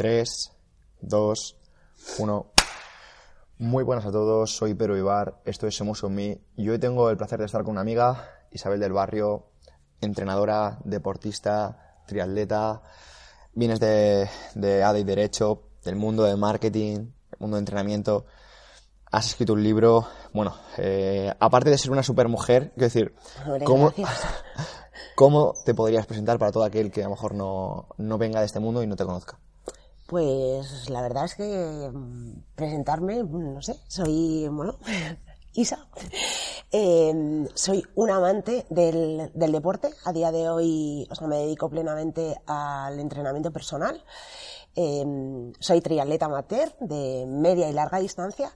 3, 2, 1. Muy buenas a todos, soy Pedro Ibar, esto es Somos On Me y hoy tengo el placer de estar con una amiga, Isabel del Barrio, entrenadora, deportista, triatleta, vienes de, de ADE y Derecho, del mundo del marketing, del mundo de entrenamiento, has escrito un libro, bueno, eh, aparte de ser una supermujer, quiero decir, ¿cómo. ¿cómo te podrías presentar para todo aquel que a lo mejor no, no venga de este mundo y no te conozca? Pues la verdad es que mm, presentarme, mm, no sé, soy, bueno, Isa. Eh, soy un amante del, del deporte. A día de hoy, o sea, me dedico plenamente al entrenamiento personal. Eh, soy triatleta amateur de media y larga distancia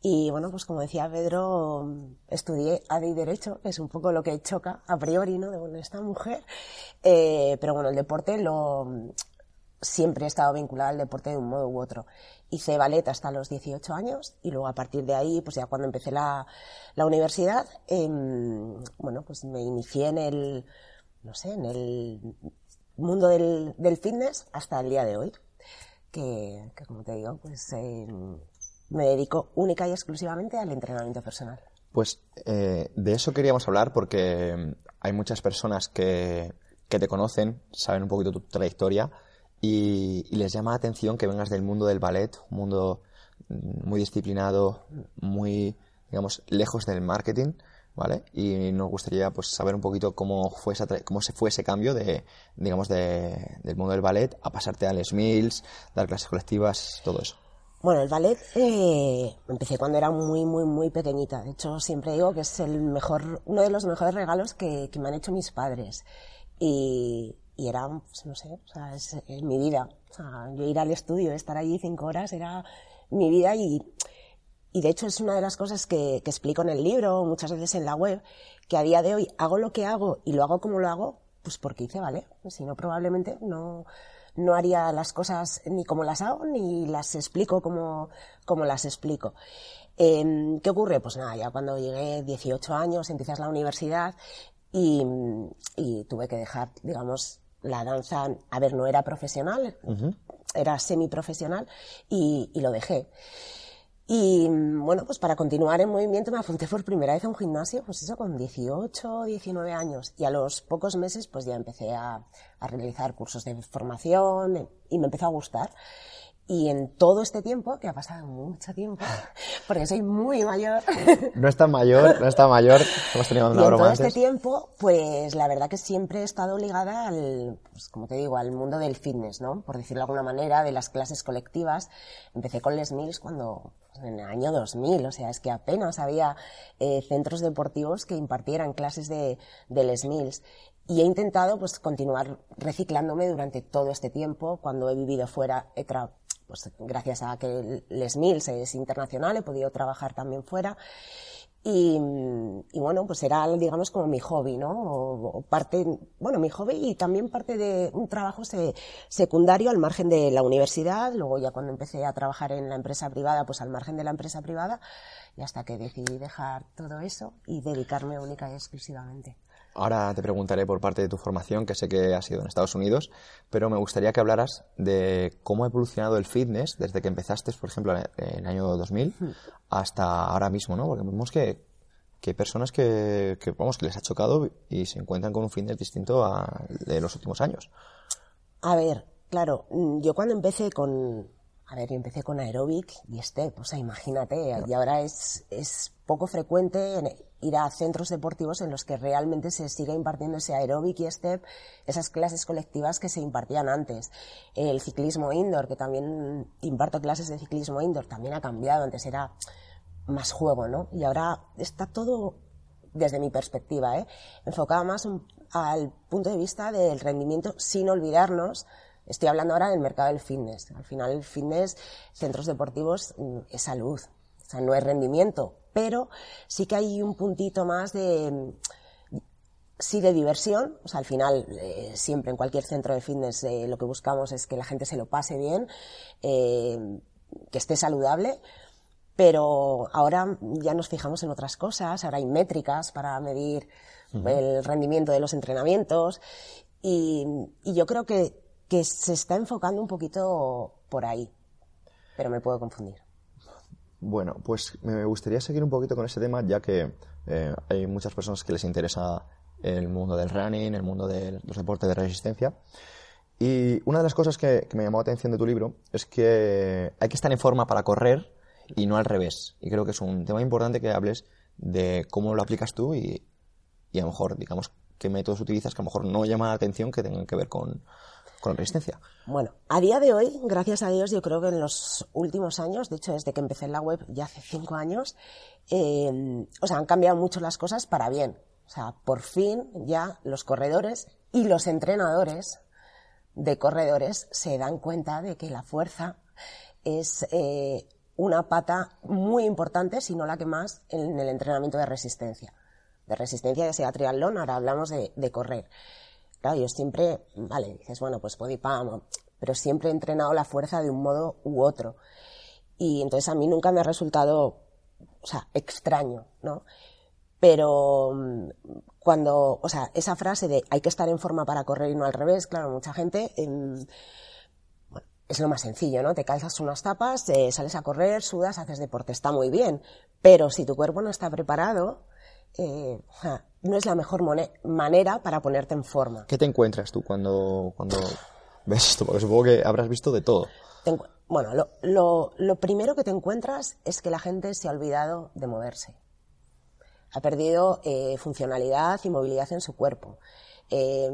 y bueno, pues como decía Pedro, estudié AD y Derecho, que es un poco lo que choca a priori, ¿no? De esta mujer. Eh, pero bueno, el deporte lo, siempre he estado vinculada al deporte de un modo u otro. Hice ballet hasta los 18 años y luego a partir de ahí, pues ya cuando empecé la, la universidad, em, bueno, pues me inicié en el, no sé, en el mundo del, del fitness hasta el día de hoy. Que, como te digo, pues em, me dedico única y exclusivamente al entrenamiento personal. Pues eh, de eso queríamos hablar porque mm, hay muchas personas que, que te conocen, saben un poquito tu trayectoria y, y les llama la atención que vengas del mundo del ballet, un mundo mm, muy disciplinado, muy, digamos, lejos del marketing, ¿vale? Y nos gustaría pues saber un poquito cómo fue esa cómo se fue ese cambio de, digamos, de, del mundo del ballet a pasarte a Les Mills, dar clases colectivas, todo eso. Bueno, el ballet eh, empecé cuando era muy, muy, muy pequeñita. De hecho, siempre digo que es el mejor, uno de los mejores regalos que, que me han hecho mis padres. Y, y era, pues, no sé, o sea, es, mi vida. O sea, yo ir al estudio, estar allí cinco horas, era mi vida y, y de hecho es una de las cosas que, explico en el libro, muchas veces en la web, que a día de hoy hago lo que hago y lo hago como lo hago, pues porque hice ballet. Si no, probablemente no, no haría las cosas ni como las hago ni las explico como, como las explico. Eh, ¿Qué ocurre? Pues nada, ya cuando llegué 18 años, empiezas la universidad y, y tuve que dejar, digamos, la danza, a ver, no era profesional, era semiprofesional y, y lo dejé. Y bueno, pues para continuar en movimiento me apunté por primera vez a un gimnasio, pues eso con 18, 19 años. Y a los pocos meses pues ya empecé a, a realizar cursos de formación eh, y me empezó a gustar. Y en todo este tiempo, que ha pasado mucho tiempo, porque soy muy mayor, No está mayor, no está mayor, hemos tenido y una en broma todo antes. este tiempo, pues la verdad que siempre he estado ligada al, pues, como te digo, al mundo del fitness, ¿no? Por decirlo de alguna manera, de las clases colectivas. Empecé con Les Mills cuando, pues, en el año 2000, o sea, es que apenas había eh, centros deportivos que impartieran clases de, de Les Mills. Y he intentado, pues, continuar reciclándome durante todo este tiempo. Cuando he vivido fuera, he tra- pues, gracias a que Les Mills es internacional, he podido trabajar también fuera. Y, bueno, pues era, digamos, como mi hobby, ¿no? O, o parte, bueno, mi hobby y también parte de un trabajo se- secundario al margen de la universidad. Luego ya cuando empecé a trabajar en la empresa privada, pues al margen de la empresa privada. Y hasta que decidí dejar todo eso y dedicarme única y exclusivamente. Ahora te preguntaré por parte de tu formación, que sé que ha sido en Estados Unidos, pero me gustaría que hablaras de cómo ha evolucionado el fitness desde que empezaste, por ejemplo, en el año 2000 hasta ahora mismo, ¿no? Porque vemos que, que hay personas que, que, vamos, que les ha chocado y se encuentran con un fitness distinto a de los últimos años. A ver, claro, yo cuando empecé con, a ver, yo empecé con aeróbic y step, o sea, imagínate, y ahora es, es poco frecuente en- ir a centros deportivos en los que realmente se sigue impartiendo ese aeróbic y step, esas clases colectivas que se impartían antes. El ciclismo indoor, que también imparto clases de ciclismo indoor, también ha cambiado, antes era más juego, ¿no? Y ahora está todo desde mi perspectiva, ¿eh? enfocada más al punto de vista del rendimiento sin olvidarnos. Estoy hablando ahora del mercado del fitness. Al final el fitness, centros deportivos, mm, es salud. O sea, no es rendimiento, pero sí que hay un puntito más de, mm, sí de diversión, o sea, al final eh, siempre en cualquier centro de fitness eh, lo que buscamos es que la gente se lo pase bien, eh, que esté saludable, pero ahora ya nos fijamos en otras cosas, ahora hay métricas para medir el rendimiento de los entrenamientos. Y, y yo creo que que se está enfocando un poquito por ahí, pero me puedo confundir. Bueno, pues me gustaría seguir un poquito con ese tema, ya que eh, hay muchas personas que les interesa el mundo del running, el mundo de los deportes de resistencia. Y una de las cosas que, me llamó la atención de tu libro es que hay que estar en forma para correr y no al revés. Y creo que es un tema importante que hables de cómo lo aplicas tú y, y a lo mejor, digamos, qué métodos utilizas que a lo mejor no llaman la atención que tengan que ver con, con resistencia. Bueno, a día de hoy, gracias a Dios, yo creo que en los últimos años, de hecho desde que empecé la web ya hace cinco años, eh, o sea, han cambiado mucho las cosas para bien. O sea, por fin ya los corredores y los entrenadores de corredores se dan cuenta de que la fuerza es eh, una pata muy importante, si no la que más, en el entrenamiento de resistencia. De resistencia, ya sea triatlón, ahora hablamos de, de correr. Claro, yo siempre, vale, dices, bueno, pues body pump, pero siempre he entrenado la fuerza de un modo u otro. Y entonces a mí nunca me ha resultado, o sea, extraño, ¿no? Pero mm, cuando, o sea, esa frase de hay que estar en forma para correr y no al revés, claro, mucha gente, em, bueno, es lo más sencillo, ¿no? Te calzas unas tapas, eh, sales a correr, sudas, haces deporte, está muy bien. Pero si tu cuerpo no está preparado, eh, no es la mejor manera para ponerte en forma. ¿Qué te encuentras tú cuando, cuando ves esto? Porque supongo que habrás visto de todo. bueno, lo, lo, primero que te encuentras es que la gente se ha olvidado de moverse. Ha perdido eh, funcionalidad y movilidad en su cuerpo. Eh,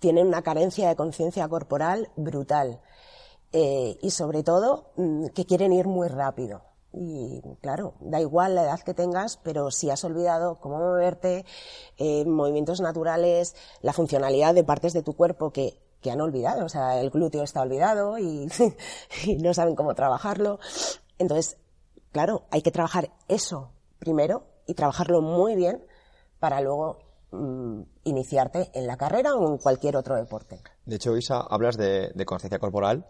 tienen una carencia de conciencia corporal brutal. Eh, y sobre todo, mm, que quieren ir muy rápido. Y claro, da igual la edad que tengas, pero si has olvidado cómo moverte, eh, movimientos naturales, la funcionalidad de partes de tu cuerpo que, que han olvidado, o sea, el glúteo está olvidado y, no saben cómo trabajarlo. Entonces, claro, hay que trabajar eso primero y trabajarlo muy bien para luego mm, iniciarte en la carrera o en cualquier otro deporte. De hecho, Isa, hablas de, de conciencia corporal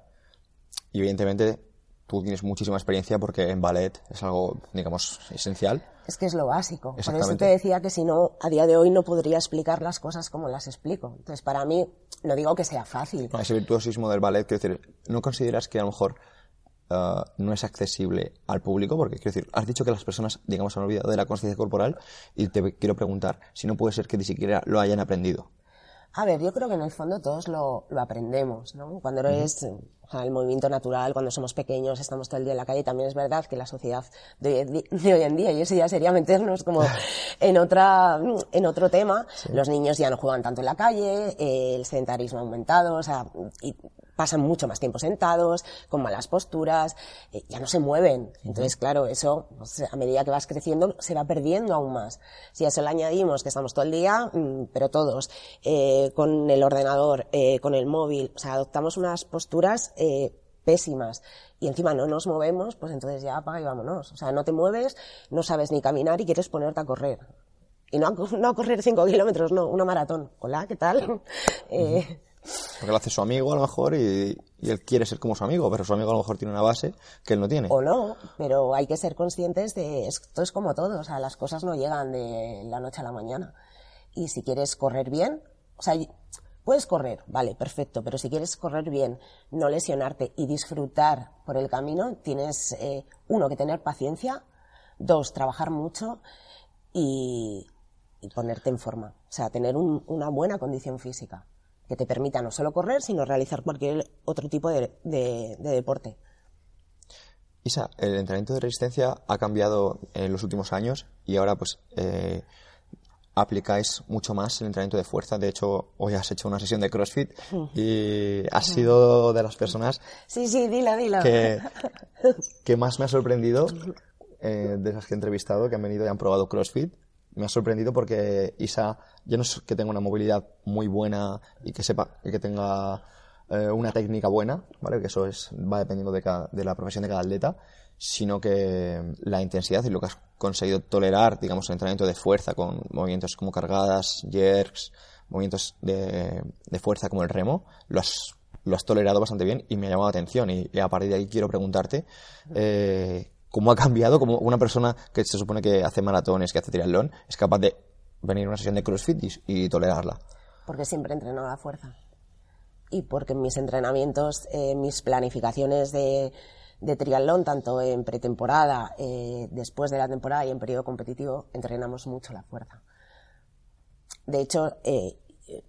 y evidentemente tú tienes muchísima experiencia porque en ballet es algo, digamos, esencial. Es que es lo básico. Por eso te decía que si no, a día de hoy no podría explicar las cosas como las explico. Entonces, para mí, no digo que sea fácil. ese virtuosismo del ballet, quiero decir, ¿no consideras que a lo mejor uh, no es accesible al público? Porque, quiero decir, has dicho que las personas, digamos, han olvidado de la conciencia corporal y te quiero preguntar si no puede ser que ni siquiera lo hayan aprendido. A ver, yo creo que en el fondo todos lo, lo aprendemos, ¿no? Cuando eres el movimiento natural, cuando somos pequeños, estamos todo el día en la calle, también es verdad que la sociedad de, hoy en día, y eso ya sería meternos como en otra, en otro tema, los niños ya no juegan tanto en la calle, el sedentarismo ha aumentado, o sea, y pasan mucho más tiempo sentados, con malas posturas, eh, ya no se mueven. Entonces, claro, eso, pues, a medida que vas creciendo, se va perdiendo aún más. Si a eso le añadimos que estamos todo el día, mm, pero todos, eh, con el ordenador, eh, con el móvil, o sea, adoptamos unas posturas pésimas y encima no nos movemos, pues entonces ya apaga y vámonos. O sea, no te mueves, no sabes ni caminar y quieres ponerte a correr. Y no a, no a correr cinco kilómetros, no, una maratón. Hola, ¿qué tal? eh, porque lo hace su amigo a lo mejor y, él quiere ser como su amigo, pero su amigo a lo mejor tiene una base que él no tiene. O no, pero hay que ser conscientes de esto es como todo, o sea, las cosas no llegan de la noche a la mañana. Y si quieres correr bien, o sea, puedes correr, vale, perfecto, pero si quieres correr bien, no lesionarte y disfrutar por el camino, tienes, eh, uno, que tener paciencia, dos, trabajar mucho y, ponerte en forma, o sea, tener una buena condición física que te permita no solo correr, sino realizar cualquier otro tipo de, deporte. Isa, el entrenamiento de resistencia ha cambiado en los últimos años y ahora pues eh, aplicáis mucho más el entrenamiento de fuerza. De hecho, hoy has hecho una sesión de CrossFit y has sido de las personas sí, sí. Que, más me ha sorprendido eh, de esas que he entrevistado que han venido y han probado CrossFit me ha sorprendido porque Isa, yo no es que tenga una movilidad muy buena y que sepa y que tenga eh, una técnica buena, ¿vale? Que eso es, va dependiendo de, de la profesión de cada atleta, sino que la intensidad y lo que has conseguido tolerar, digamos, el entrenamiento de fuerza con movimientos como cargadas, jerks, movimientos de, de fuerza como el remo, lo has, lo has tolerado bastante bien y me ha llamado la atención. Y, a partir de ahí quiero preguntarte, eh, cómo ha cambiado, como una persona que se supone que hace maratones, que hace triatlón, es capaz de venir a una sesión de CrossFit y, tolerarla. Porque siempre entrenó a la fuerza. y porque en mis entrenamientos, eh, mis planificaciones de, de triatlón, tanto en pretemporada, eh, después de la temporada y en periodo competitivo, entrenamos mucho la fuerza. De hecho, eh,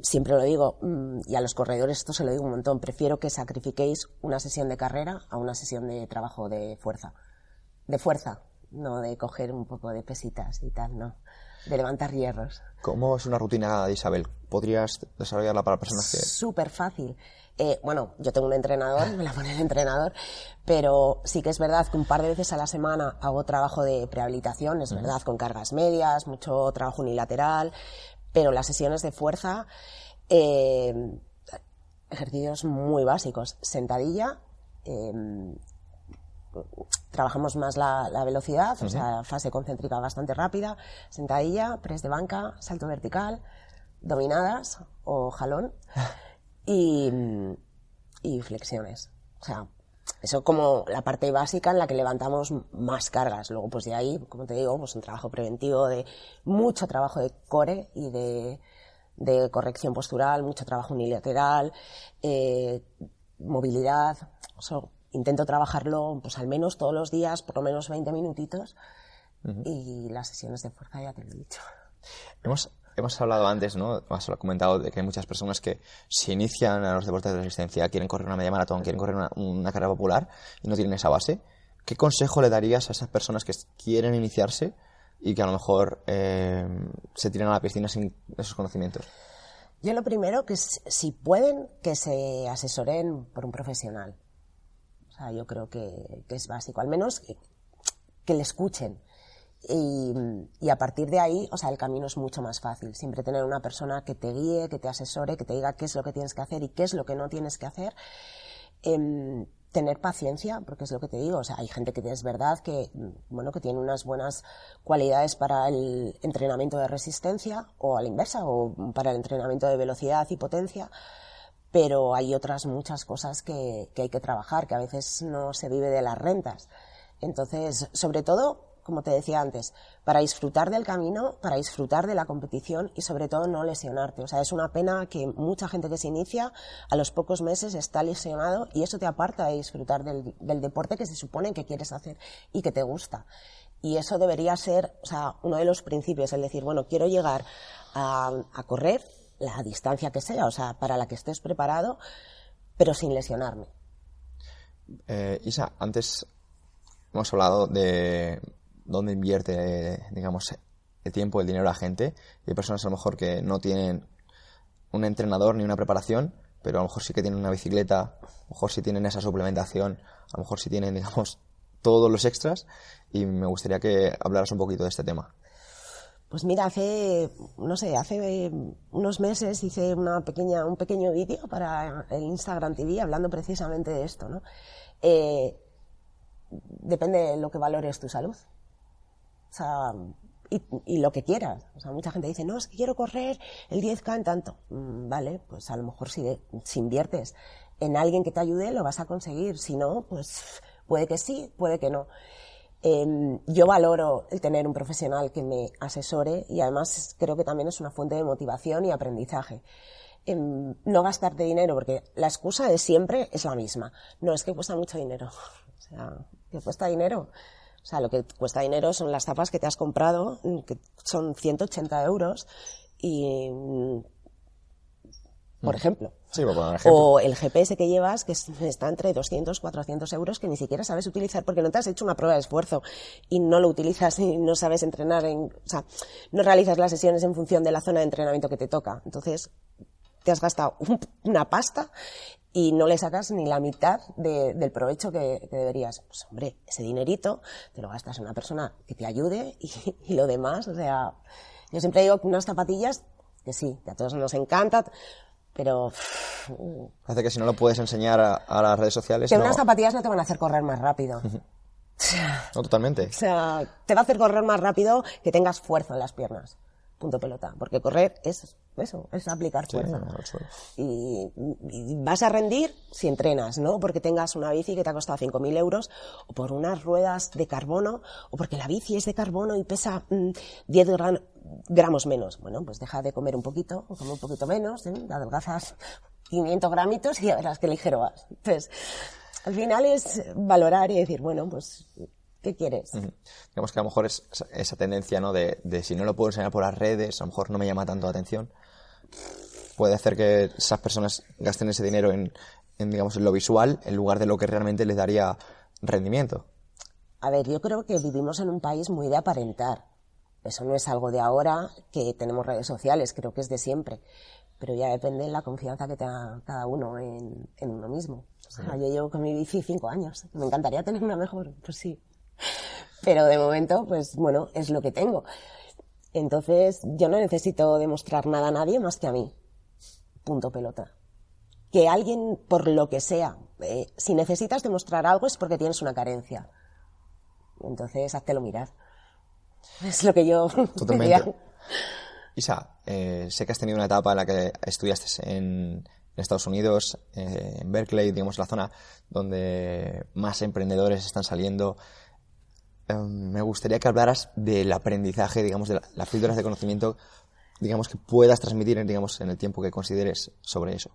siempre lo digo, mm, y a los corredores esto se lo digo un montón, prefiero que sacrifiquéis una sesión de carrera a una sesión de trabajo de fuerza. De fuerza, no de coger un poco de pesitas y tal, no. De levantar hierros. ¿Cómo es una rutina de Isabel? ¿Podrías desarrollarla para personas que...? Súper fácil. Eh, bueno, yo tengo un entrenador, me la pone el entrenador, pero sí que es verdad que un par de veces a la semana hago trabajo de prehabilitación, es verdad, con cargas medias, mucho trabajo unilateral, pero las sesiones de fuerza, eh, ejercicios muy básicos, sentadilla, em, trabajamos más la, velocidad, o sea, fase concéntrica bastante rápida, sentadilla, press de banca, salto vertical, dominadas o jalón y, y flexiones. O sea, eso como la parte básica en la que levantamos más cargas. Luego, pues de ahí, como te digo, pues un trabajo preventivo de mucho trabajo de core y de, de corrección postural, mucho trabajo unilateral, eh, movilidad. Intento trabajarlo pues al menos todos los días, por lo menos 20 minutitos. Y las sesiones de fuerza ya te lo he dicho. Hemos hemos hablado antes, ¿no? Has comentado de que hay muchas personas que se inician a los deportes de resistencia, quieren correr una media maratón, quieren correr una, carrera popular y no tienen esa base. ¿Qué consejo le darías a esas personas que quieren iniciarse y que a lo mejor eh, se tiran a la piscina sin esos conocimientos? Yo lo primero que si pueden que se asesoren por un profesional. Sea, yo creo que, es básico, al menos que, que le escuchen y, a partir de ahí, o sea, el camino es mucho más fácil. Siempre tener una persona que te guíe, que te asesore, que te diga qué es lo que tienes que hacer y qué es lo que no tienes que hacer. Em, tener paciencia, porque es lo que te digo, o sea, hay gente que es verdad que, bueno, que tiene unas buenas cualidades para el entrenamiento de resistencia, o a la inversa, o para el entrenamiento de velocidad y potencia, pero hay otras muchas cosas que, hay que trabajar, que a veces no se vive de las rentas. Entonces, sobre todo, como te decía antes, para disfrutar del camino, para disfrutar de la competición y sobre todo no lesionarte. O sea, es una pena que mucha gente que se inicia a los pocos meses está lesionado y eso te aparta de disfrutar del, deporte que se supone que quieres hacer y que te gusta. Y eso debería ser, o sea, uno de los principios, el decir, bueno, quiero llegar a, correr la distancia que sea, o sea, para la que estés preparado, pero sin lesionarme. Eh, Isa, antes hemos hablado de dónde invierte, digamos, el tiempo, el dinero la gente. Y hay personas a lo mejor que no tienen un entrenador ni una preparación, pero a lo mejor sí que tienen una bicicleta, a lo mejor sí tienen esa suplementación, a lo mejor sí tienen, digamos, todos los extras. Y me gustaría que hablaras un poquito de este tema. Pues mira, hace, no sé, hace unos meses hice una pequeña, un pequeño vídeo para el Instagram TV hablando precisamente de esto, ¿no? Eh, depende de lo que valores tu salud. O sea, y, lo que quieras. O sea, mucha gente dice, no, es que quiero correr el 10K en tanto. Mm, vale, pues a lo mejor si, si inviertes en alguien que te ayude, lo vas a conseguir. Si no, pues puede que sí, puede que no. Em, yo valoro el tener un profesional que me asesore y además creo que también es una fuente de motivación y aprendizaje. Em, no gastarte dinero, porque la excusa de siempre es la misma. No, es que cuesta mucho dinero. O sea, que cuesta dinero. O sea, lo que cuesta dinero son las tapas que te has comprado, que son 180 euros, y, mm, por mm. ejemplo. Sí, por ejemplo. O el GPS que llevas, que está entre 200, 400 euros, que ni siquiera sabes utilizar porque no te has hecho una prueba de esfuerzo y no lo utilizas y no sabes entrenar, en, o sea, no realizas las sesiones en función de la zona de entrenamiento que te toca. Entonces, te has gastado una pasta y no le sacas ni la mitad del provecho que, deberías. Pues hombre, ese dinerito te lo gastas en una persona que te ayude y, lo demás, o sea, yo siempre digo que unas zapatillas, que sí, que a todos nos encanta, pero... Hace que si no lo puedes enseñar a, las redes sociales... Que unas zapatillas no te van a hacer correr más rápido. no, totalmente. O sea, te va a hacer correr más rápido que tengas fuerza en las piernas punto pelota, porque correr es eso, es aplicar fuerza. y, vas a rendir si entrenas, ¿no? Porque tengas una bici que te ha costado 5.000 euros, o por unas ruedas de carbono, o porque la bici es de carbono y pesa 10 mm, gramos menos. Bueno, pues deja de comer un poquito, o come un poquito menos, ¿eh? adelgazas 500 gramitos y ya verás qué ligero vas. Entonces, al final es valorar y decir, bueno, pues, ¿qué quieres? Digamos que a lo mejor es esa tendencia, ¿no? De, de, si no lo puedo enseñar por las redes, a lo mejor no me llama tanto la atención. Puede hacer que esas personas gasten ese dinero en, en, digamos, en lo visual en lugar de lo que realmente les daría rendimiento. A ver, yo creo que vivimos en un país muy de aparentar. Eso no es algo de ahora que tenemos redes sociales, creo que es de siempre. Pero ya depende de la confianza que tenga cada uno en, en uno mismo. O sea, yo llevo con mi bici cinco años. Me encantaría tener una mejor, pues sí. Pero de momento, pues bueno, es lo que tengo. Entonces, yo no necesito demostrar nada a nadie más que a mí. Punto pelota. Que alguien, por lo que sea, eh, si necesitas demostrar algo es porque tienes una carencia. Entonces, háztelo mirar. Es lo que yo Totalmente. Isa, eh, sé que has tenido una etapa en la que estudiaste en, Estados Unidos, eh, en Berkeley, digamos, la zona donde más emprendedores están saliendo. Em, me gustaría que hablaras del aprendizaje, digamos, de las píldoras de conocimiento, digamos, que puedas transmitir, digamos, en el tiempo que consideres sobre eso.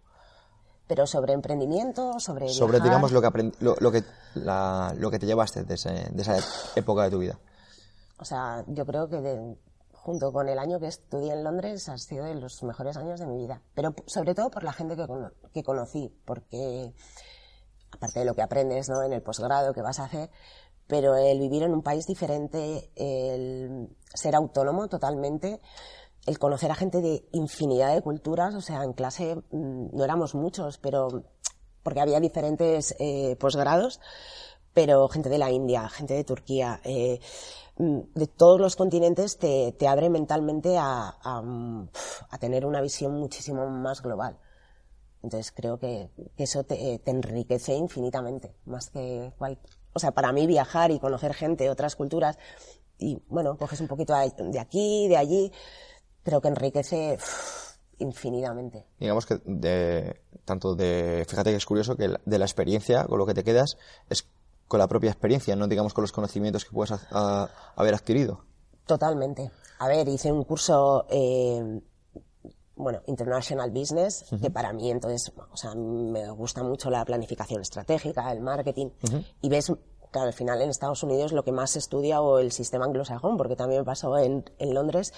Pero sobre emprendimiento, sobre Sobre, digamos, lo que, lo, que, lo que te llevaste de, de esa época de tu vida. O sea, yo creo que de, junto con el año que estudié en Londres, ha sido de los mejores años de mi vida. Pero sobre todo por la gente que, que conocí, porque aparte de lo que aprendes ¿no? en el posgrado que vas a hacer, pero el vivir en un país diferente, el ser autónomo totalmente, el conocer a gente de infinidad de culturas, o sea, en clase mm, no éramos muchos, pero porque había diferentes eh, posgrados, pero gente de la India, gente de Turquía, eh, de todos los continentes te, te abre mentalmente a, a, mm, tener una visión muchísimo más global. Entonces creo que, eso te, te, enriquece infinitamente, más que cual, o sea, para mí viajar y conocer gente otras culturas y bueno, coges un poquito de aquí, de allí, creo que enriquece infinitamente. Digamos que de, tanto de, fíjate que es curioso que de la experiencia con lo que te quedas con la propia experiencia, no digamos con los conocimientos que puedes haber adquirido. Totalmente. A ver, hice un curso, eh, bueno, International Business, que para mí entonces, o sea, me gusta mucho la planificación estratégica, el marketing, y ves, claro, al final en Estados Unidos lo que más se estudia o el sistema anglosajón, porque también me pasó en, en Londres,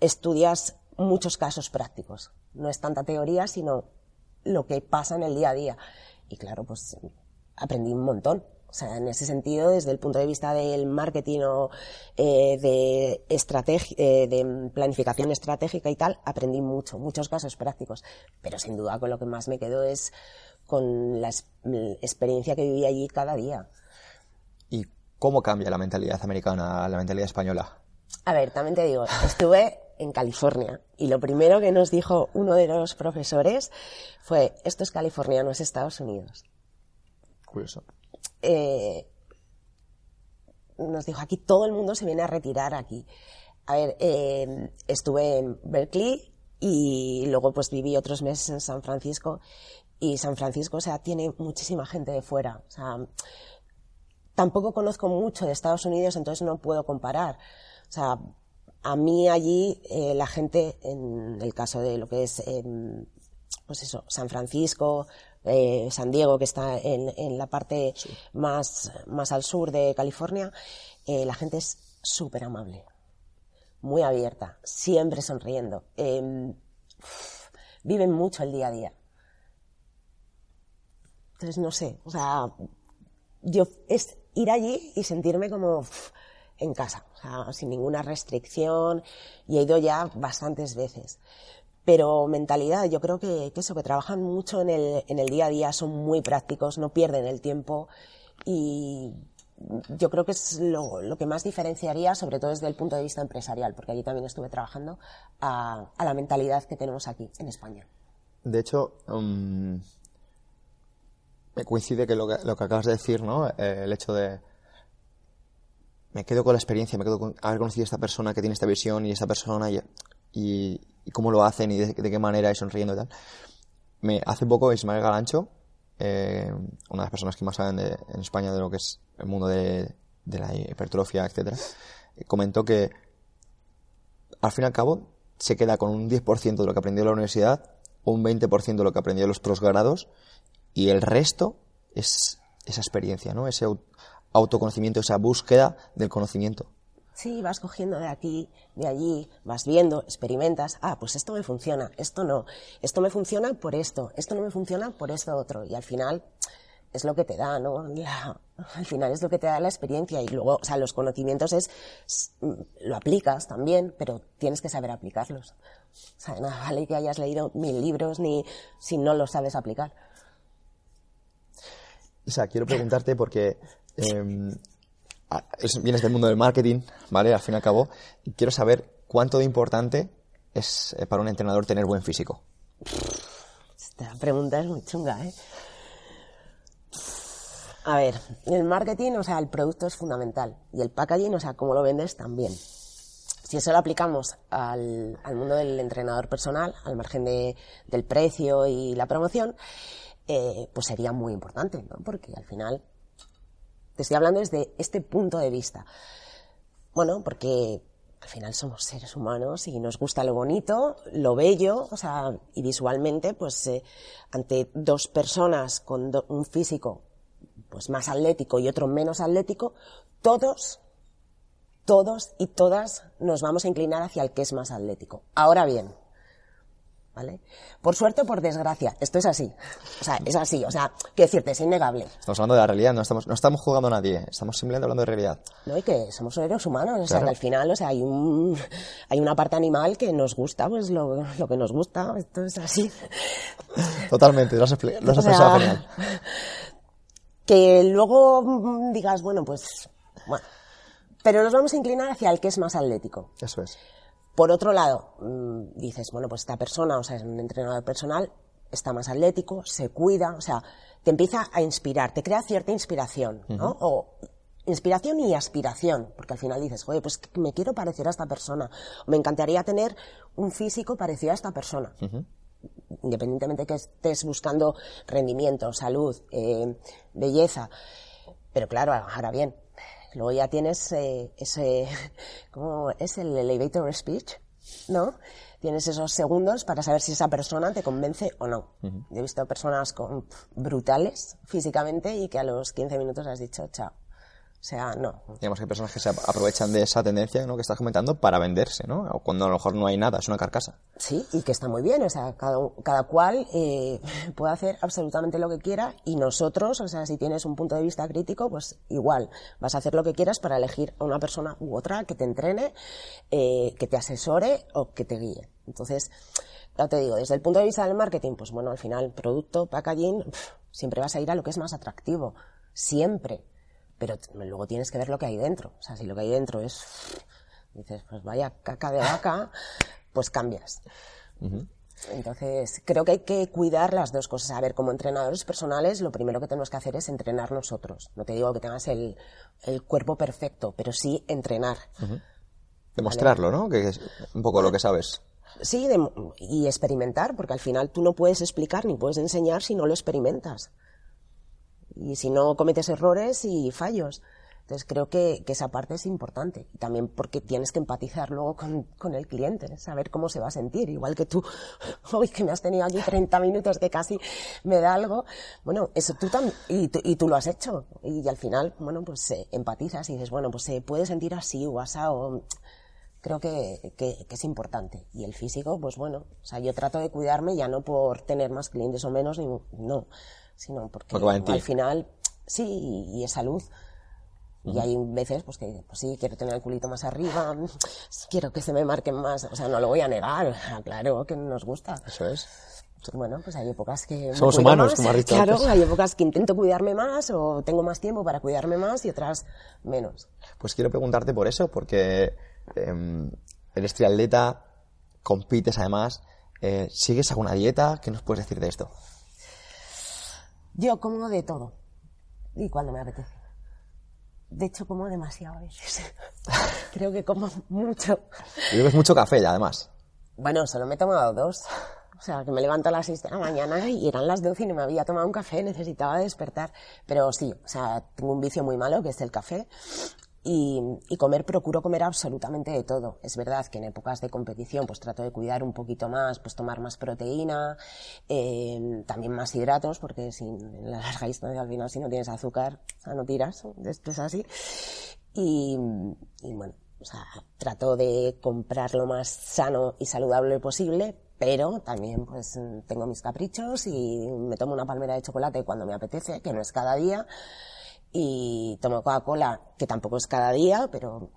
estudias muchos casos prácticos. No es tanta teoría, sino lo que pasa en el día a día. Y claro, pues aprendí un montón. O sea, en ese sentido, desde el punto de vista del marketing o eh, de, estrategia, eh, de planificación estratégica y tal, aprendí mucho, muchos casos prácticos. Pero sin duda con lo que más me quedo es con la experiencia que viví allí cada día. ¿Y cómo cambia la mentalidad americana a la mentalidad española? A ver, también te digo, estuve en California y lo primero que nos dijo uno de los profesores fue, esto es California, no es Estados Unidos. Curioso eh, nos dijo, aquí todo el mundo se viene a retirar aquí. A ver, eh, estuve en Berkeley y luego pues viví otros meses en San Francisco y San Francisco, o sea, tiene muchísima gente de fuera. O sea, tampoco conozco mucho de Estados Unidos, entonces no puedo comparar. O sea, a mí allí eh, la gente, en el caso de lo que es, eh, pues eso, San Francisco, eh, San Diego, que está en, en la parte más, más al sur de California, eh, la gente es súper amable, muy abierta, siempre sonriendo. Eh, viven mucho el día a día. Entonces, no sé, o sea, yo es ir allí y sentirme como en casa, o sea, sin ninguna restricción, y he ido ya bastantes veces. Pero mentalidad, yo creo que, eso, que trabajan mucho en el, en el día a día, son muy prácticos, no pierden el tiempo y yo creo que es lo, lo, que más diferenciaría, sobre todo desde el punto de vista empresarial, porque allí también estuve trabajando, a, a la mentalidad que tenemos aquí, en España. De hecho, um, me coincide que lo, que lo, que acabas de decir, ¿no? Eh, el hecho de. Me quedo con la experiencia, me quedo con haber conocido a esta persona que tiene esta visión y esta persona y, y, cómo lo hacen y de, qué manera y sonriendo y tal. Me, hace poco Ismael Galancho, eh, una de las personas que más saben en España de lo que es el mundo de, de la hipertrofia, etcétera, comentó que al fin y al cabo se queda con un 10% de lo que aprendió en la universidad un 20% de lo que aprendió en los posgrados y el resto es esa experiencia, ¿no? Ese autoconocimiento, esa búsqueda del conocimiento. Sí, vas cogiendo de aquí, de allí, vas viendo, experimentas, ah, pues esto me funciona, esto no, esto me funciona por esto, esto no me funciona por esto otro, y al final es lo que te da, ¿no? al final es lo que te da la experiencia y luego, o sea, los conocimientos es, lo aplicas también, pero tienes que saber aplicarlos. O sea, nada vale que hayas leído mil libros ni si no los sabes aplicar. Isa, quiero preguntarte porque em, vienes del mundo del marketing, ¿vale? Al fin y al cabo, quiero saber cuánto de importante es eh, para un entrenador tener buen físico. Esta pregunta es muy chunga, ¿eh? A ver, el marketing, o sea, el producto es fundamental y el packaging, o sea, cómo lo vendes también. Si eso lo aplicamos al, mundo del entrenador personal, al margen de, del precio y la promoción, eh, pues sería muy importante, ¿no? Porque al final te estoy hablando desde este punto de vista. Bueno, porque al final somos seres humanos y nos gusta lo bonito, lo bello, o sea, y visualmente, pues eh, ante dos personas con un físico pues más atlético y otro menos atlético, todos, todos y todas nos vamos a inclinar hacia el que es más atlético. Ahora bien, ¿vale? Por suerte o por desgracia, esto es así. O sea, es así, o sea, que decirte, es innegable. Estamos hablando de la realidad, no estamos, no estamos jugando a nadie, estamos simplemente hablando de realidad. No, y que somos seres humanos, o sea, que al final, o sea, hay un, hay una parte animal que nos gusta, pues lo, lo que nos gusta, esto es así. Totalmente, lo has, expresado genial. Que luego mm, digas, bueno, pues, bueno, pero nos vamos a inclinar hacia el que es más atlético. Eso es. Por otro lado, mm, dices, bueno, pues esta persona, o sea, es un entrenador personal, está más atlético, se cuida, o sea, te empieza a inspirar, te crea cierta inspiración, ¿no? O inspiración y aspiración, porque al final dices, oye, pues me quiero parecer a esta persona, me encantaría tener un físico parecido a esta persona. Independientemente que estés buscando rendimiento, salud, eh, belleza. Pero claro, ahora bien, Luego ya tienes eh, ese, ¿cómo es el elevator speech? ¿No? Tienes esos segundos para saber si esa persona te convence o no. he visto personas con, brutales físicamente y que a los 15 minutos has dicho, chao. O sea, no. Digamos que hay personas que se aprovechan de esa tendencia ¿no? que estás comentando para venderse, ¿no? O cuando a lo mejor no hay nada, es una carcasa. Sí, y que está muy bien. O sea, cada, cada cual eh, puede hacer absolutamente lo que quiera y nosotros, o sea, si tienes un punto de vista crítico, pues igual vas a hacer lo que quieras para elegir a una persona u otra que te entrene, eh, que te asesore o que te guíe. Entonces, ya te digo, desde el punto de vista del marketing, pues bueno, al final, producto, packaging, siempre vas a ir a lo que es más atractivo. Siempre pero luego tienes que ver lo que hay dentro. O sea, si lo que hay dentro es, dices, pues vaya caca de vaca, pues cambias. Entonces, creo que hay que cuidar las dos cosas. A ver, como entrenadores personales, lo primero que tenemos que hacer es entrenar nosotros. No te digo que tengas el, cuerpo perfecto, pero sí entrenar. Demostrarlo, ¿no? Que es un poco lo que sabes. Sí, y experimentar, porque al final tú no puedes explicar ni puedes enseñar si no lo experimentas y si no cometes errores y fallos. Entonces creo que, esa parte es importante. Y también porque tienes que empatizar luego con, el cliente, saber cómo se va a sentir. Igual que tú, hoy que me has tenido aquí 30 minutos que casi me da algo. Bueno, eso tú también, y, y, tú lo has hecho. Y, al final, bueno, pues eh, empatizas y dices, bueno, pues se puede sentir así o asado. Creo que, que, es importante. Y el físico, pues bueno, o sea, yo trato de cuidarme ya no por tener más clientes o menos, ni, no sino porque, al final sí, y, es salud. Y hay veces pues que pues sí, quiero tener el culito más arriba, quiero que se me marquen más, o sea, no lo voy a negar, claro que nos gusta. Eso es. Bueno, pues hay épocas que... Somos humanos, como has dicho Claro, hay épocas que intento cuidarme más o tengo más tiempo para cuidarme más y otras menos. Pues quiero preguntarte por eso, porque eh, eres triatleta, compites además, eh, ¿sigues alguna dieta? ¿Qué nos puedes decir de esto? Yo como de todo. Y cuando me apetece. De hecho, como demasiado a veces. Creo que como mucho. Y bebes mucho café ya, además. Bueno, solo me he tomado dos. O sea, que me levanto a las seis de la mañana y eran las doce y no me había tomado un café, necesitaba despertar. Pero sí, o sea, tengo un vicio muy malo que es el café. Y, comer, procuro comer absolutamente de todo. Es verdad que en épocas de competición pues trato de cuidar un poquito más, pues tomar más proteína, eh, también más hidratos, porque si en la larga historia al final si no tienes azúcar, no tiras, es así. Y, y bueno, o sea, trato de comprar lo más sano y saludable posible, pero también pues tengo mis caprichos y me tomo una palmera de chocolate cuando me apetece, que no es cada día, y tomo Coca-Cola, que tampoco es cada día, pero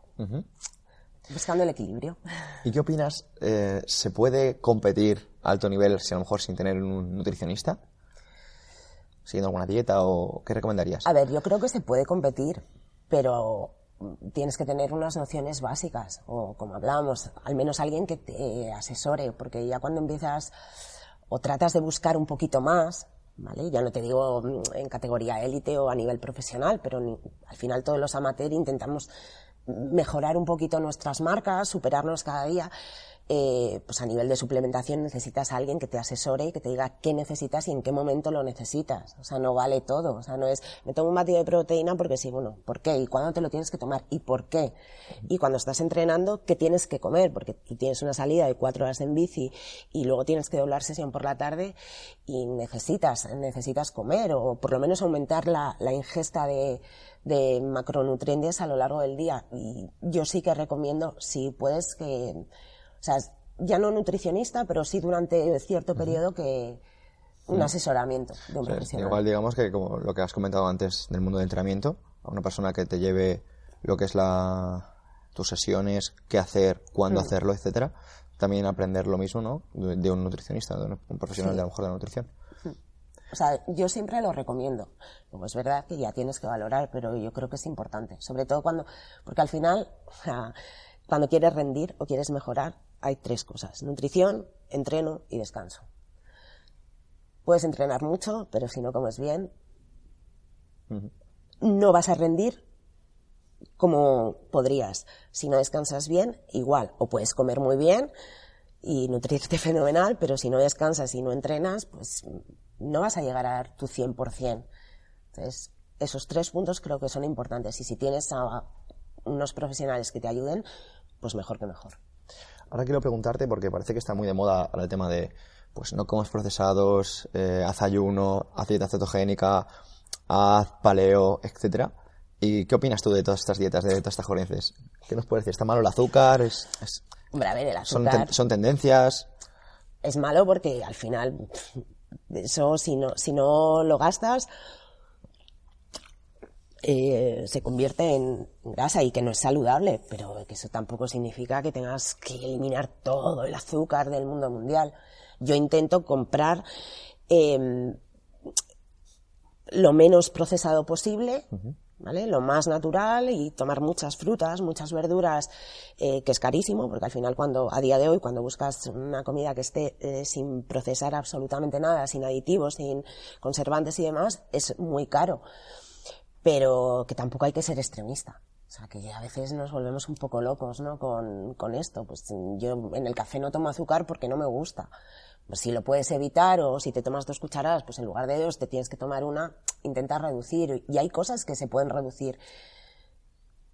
buscando el equilibrio. ¿Y qué opinas? Eh, ¿Se puede competir a alto nivel, si a lo mejor sin tener un nutricionista? ¿Siguiendo alguna dieta o qué recomendarías? A ver, yo creo que se puede competir, pero tienes que tener unas nociones básicas, o como hablábamos, al menos alguien que te asesore, porque ya cuando empiezas o tratas de buscar un poquito más, ¿vale? Ya no te digo mm, en categoría élite o a nivel profesional, pero al final todos los amateurs intentamos mejorar un poquito nuestras marcas, superarnos cada día eh, pues a nivel de suplementación necesitas a alguien que te asesore y que te diga qué necesitas y en qué momento lo necesitas. O sea, no vale todo. O sea, no es, me tomo un batido de proteína porque sí, bueno, ¿por qué? ¿Y cuándo te lo tienes que tomar? ¿Y por qué? Y cuando estás entrenando, ¿qué tienes que comer? Porque tú tienes una salida de cuatro horas en bici y luego tienes que doblar sesión por la tarde y necesitas, necesitas comer o por lo menos aumentar la, la ingesta de, de macronutrientes a lo largo del día. Y yo sí que recomiendo, si puedes, que sea, ya no nutricionista, pero sí durante cierto periodo que un asesoramiento de un profesional. Igual digamos que como lo que has comentado antes del mundo del entrenamiento, a una persona que te lleve lo que es la tus sesiones, qué hacer, cuándo mm. hacerlo, etcétera, también aprender lo mismo, ¿no? De, un nutricionista, de un profesional de a lo mejor de la nutrición. Mm. O sea, yo siempre lo recomiendo. Es verdad que ya tienes que valorar, pero yo creo que es importante. Sobre todo cuando, porque al final, cuando quieres rendir o quieres mejorar, hay tres cosas, nutrición, entreno y descanso. Puedes entrenar mucho, pero si no comes bien, no vas a rendir como podrías. Si no descansas bien, igual. O puedes comer muy bien y nutrirte fenomenal, pero si no descansas y no entrenas, pues no vas a llegar a dar tu 100%. Entonces, esos tres puntos creo que son importantes. Y si tienes a unos profesionales que te ayuden, pues mejor que mejor. Ahora quiero preguntarte, porque parece que está muy de moda el tema de, pues no comes procesados, eh, haz ayuno, haz dieta cetogénica, haz paleo, etcétera. ¿Y qué opinas tú de todas estas dietas, de todas estas corrientes? ¿Qué nos puede decir? ¿Está malo el azúcar? ¿Es, Hombre, a ver, el azúcar... Son, tendencias? Es malo porque al final, eso si no, si no lo gastas, eh, se convierte en grasa y que no es saludable, pero que eso tampoco significa que tengas que eliminar todo el azúcar del mundo mundial. Yo intento comprar em, lo menos procesado posible, ¿vale? Lo más natural y tomar muchas frutas, muchas verduras, eh, que es carísimo, porque al final cuando, a día de hoy, cuando buscas una comida que esté eh, sin procesar absolutamente nada, sin aditivos, sin conservantes y demás, es muy caro pero que tampoco hay que ser extremista. O sea, que a veces nos volvemos un poco locos, ¿no? Con, con esto. Pues yo en el café no tomo azúcar porque no me gusta. Pues si lo puedes evitar o si te tomas dos cucharadas, pues en lugar de dos te tienes que tomar una, intenta reducir. Y hay cosas que se pueden reducir.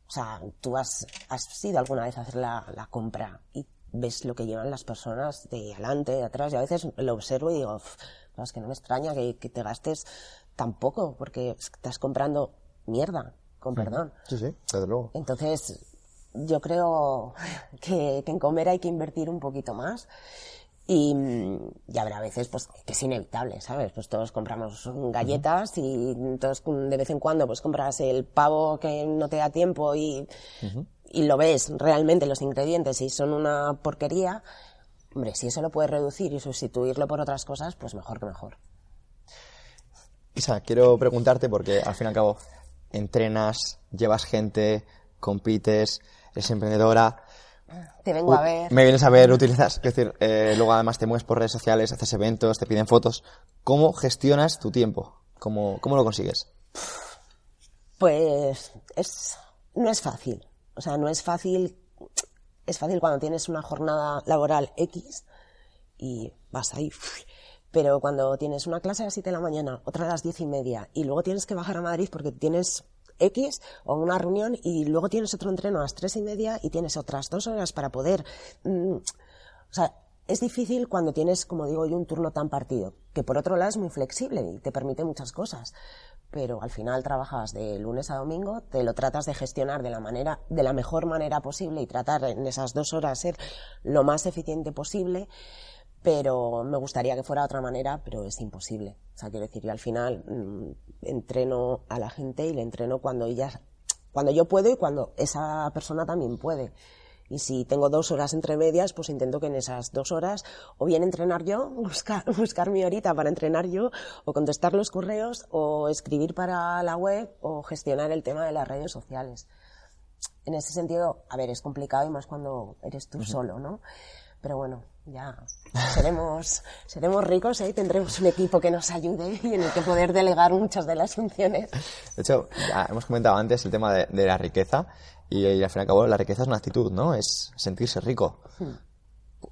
O sea, tú has, has ido alguna vez a hacer la, la compra y ves lo que llevan las personas de adelante, de atrás, y a veces lo observo y digo, es que no me extraña que, que te gastes tampoco, porque estás comprando mierda, con perdón. Sí, sí, desde luego. Entonces, yo creo que, en comer hay que invertir un poquito más. Y, ya habrá veces pues que es inevitable, ¿sabes? Pues todos compramos galletas y todos de vez en cuando pues compras el pavo que no te da tiempo y, y lo ves realmente los ingredientes y son una porquería. Hombre, si eso lo puedes reducir y sustituirlo por otras cosas, pues mejor que mejor. Isa, quiero preguntarte porque al fin y al cabo entrenas, llevas gente, compites, eres emprendedora. Te vengo a ver. Me vienes a ver, utilizas, es decir, eh, luego además te mueves por redes sociales, haces eventos, te piden fotos. ¿Cómo gestionas tu tiempo? ¿Cómo, cómo lo consigues? Pues es, no es fácil. O sea, no es fácil. Es fácil cuando tienes una jornada laboral X y vas ahí pero cuando tienes una clase a las 7 de la mañana, otra a las 10 y media, y luego tienes que bajar a Madrid porque tienes X o una reunión y luego tienes otro entreno a las tres y media y tienes otras dos horas para poder... Mm, o sea, es difícil cuando tienes, como digo yo, un turno tan partido, que por otro lado es muy flexible y te permite muchas cosas. Pero al final trabajas de lunes a domingo, te lo tratas de gestionar de la manera, de la mejor manera posible y tratar en esas dos horas ser lo más eficiente posible, pero me gustaría que fuera de otra manera, pero es imposible. O sea, quiero decir, yo al final mm, entreno a la gente y le entreno cuando ella, cuando yo puedo y cuando esa persona también puede. Y si tengo dos horas entre medias, pues intento que en esas dos horas o bien entrenar yo, buscar, buscar mi horita para entrenar yo, o contestar los correos, o escribir para la web, o gestionar el tema de las redes sociales. En ese sentido, a ver, es complicado y más cuando eres tú solo, ¿no? Pero bueno, ya seremos, seremos ricos ¿eh? y tendremos un equipo que nos ayude y en el que poder delegar muchas de las funciones. De hecho, ya hemos comentado antes el tema de, de la riqueza y, al fin y al cabo la riqueza es una actitud, ¿no? Es sentirse rico. Hmm.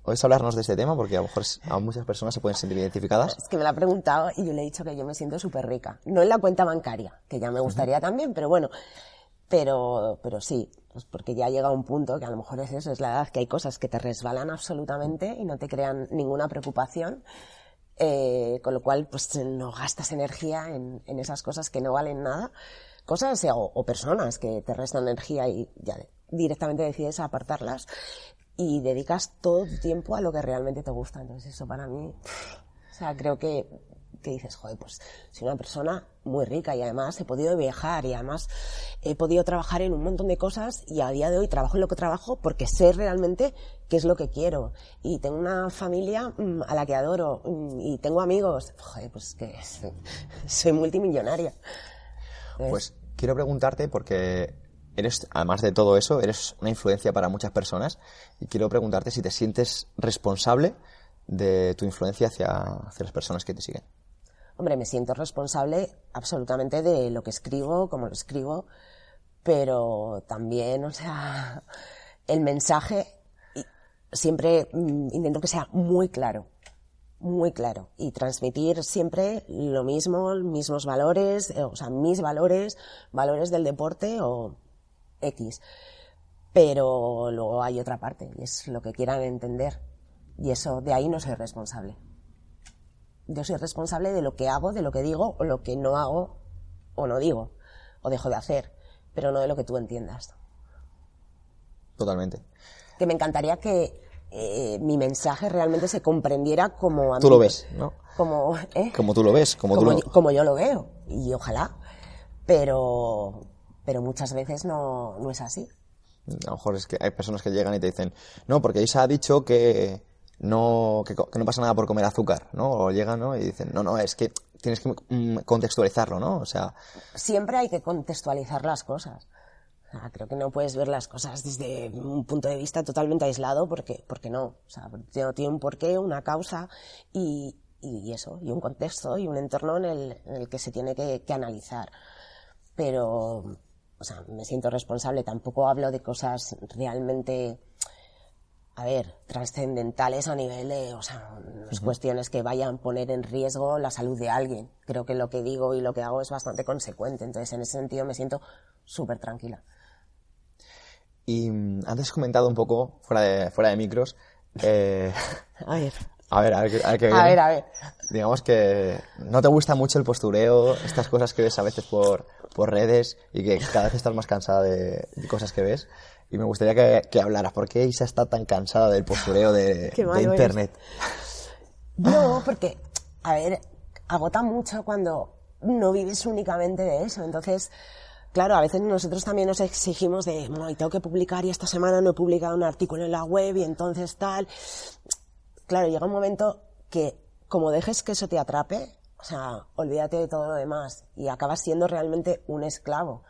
¿Puedes hablarnos de este tema? Porque a lo mejor a muchas personas se pueden sentir identificadas. Es que me lo ha preguntado y yo le he dicho que yo me siento súper rica. No en la cuenta bancaria, que ya me gustaría también, pero bueno. Pero, pero sí, pues porque ya llega un punto que a lo mejor es eso, es la edad, que hay cosas que te resbalan absolutamente y no te crean ninguna preocupación. Eh, con lo cual, pues no gastas energía en, en esas cosas que no valen nada cosas o, personas que te restan energía y ya directamente decides apartarlas y dedicas todo tu tiempo a lo que realmente te gusta. Entonces eso para mí, o sea, creo que, que dices, joder, pues soy una persona muy rica y además he podido viajar y además he podido trabajar en un montón de cosas y a día de hoy trabajo en lo que trabajo porque sé realmente qué es lo que quiero y tengo una familia mm, a la que adoro mm, y tengo amigos, joder, pues que soy multimillonaria. Pues quiero preguntarte porque eres, además de todo eso, eres una influencia para muchas personas y quiero preguntarte si te sientes responsable de tu influencia hacia, hacia las personas que te siguen. Hombre, me siento responsable absolutamente de lo que escribo, como lo escribo, pero también, o sea, el mensaje siempre mm, intento que sea muy claro muy claro y transmitir siempre lo mismo, mismos valores, eh, o sea, mis valores, valores del deporte o X. Pero luego hay otra parte y es lo que quieran entender. Y eso, de ahí no soy responsable. Yo soy responsable de lo que hago, de lo que digo o lo que no hago o no digo o dejo de hacer, pero no de lo que tú entiendas. Totalmente. Que me encantaría que eh, mi mensaje realmente se comprendiera como a Tú lo ves, ¿no? Como, ¿eh? como tú lo ves, como, como, tú yo, como yo lo veo, y ojalá. Pero, pero muchas veces no, no es así. A lo mejor es que hay personas que llegan y te dicen, no, porque Isa ha dicho que no, que, no pasa nada por comer azúcar, ¿no? O llegan, ¿no? Y dicen, no, no, es que tienes que mm, contextualizarlo, ¿no? O sea... Siempre hay que contextualizar las cosas creo que no puedes ver las cosas desde un punto de vista totalmente aislado porque, porque no. O sea, tiene un porqué, una causa y, y eso, y un contexto y un entorno en el, en el que se tiene que, que, analizar. Pero, o sea, me siento responsable. Tampoco hablo de cosas realmente, a ver, trascendentales a nivel de, o sea, cuestiones que vayan a poner en riesgo la salud de alguien. Creo que lo que digo y lo que hago es bastante consecuente. Entonces, en ese sentido, me siento súper tranquila. Y mm, antes comentado un poco, fuera de, fuera de micros, eh, a ver. A ver, a ver, a ver, a ver, a ver. Digamos que no te gusta mucho el postureo, estas cosas que ves a veces por, por redes y que cada vez estás más cansada de, cosas que ves. Y me gustaría que, que, hablaras, ¿por qué Isa está tan cansada del postureo de, de Internet? No, porque, a ver, agota mucho cuando no vives únicamente de eso. Entonces, claro, a veces nosotros también nos exigimos de, bueno, tengo que publicar y esta semana no he publicado un artículo en la web y entonces tal. Claro, llega un momento que como dejes que eso te atrape, o sea, olvídate de todo lo demás y acabas siendo realmente un esclavo.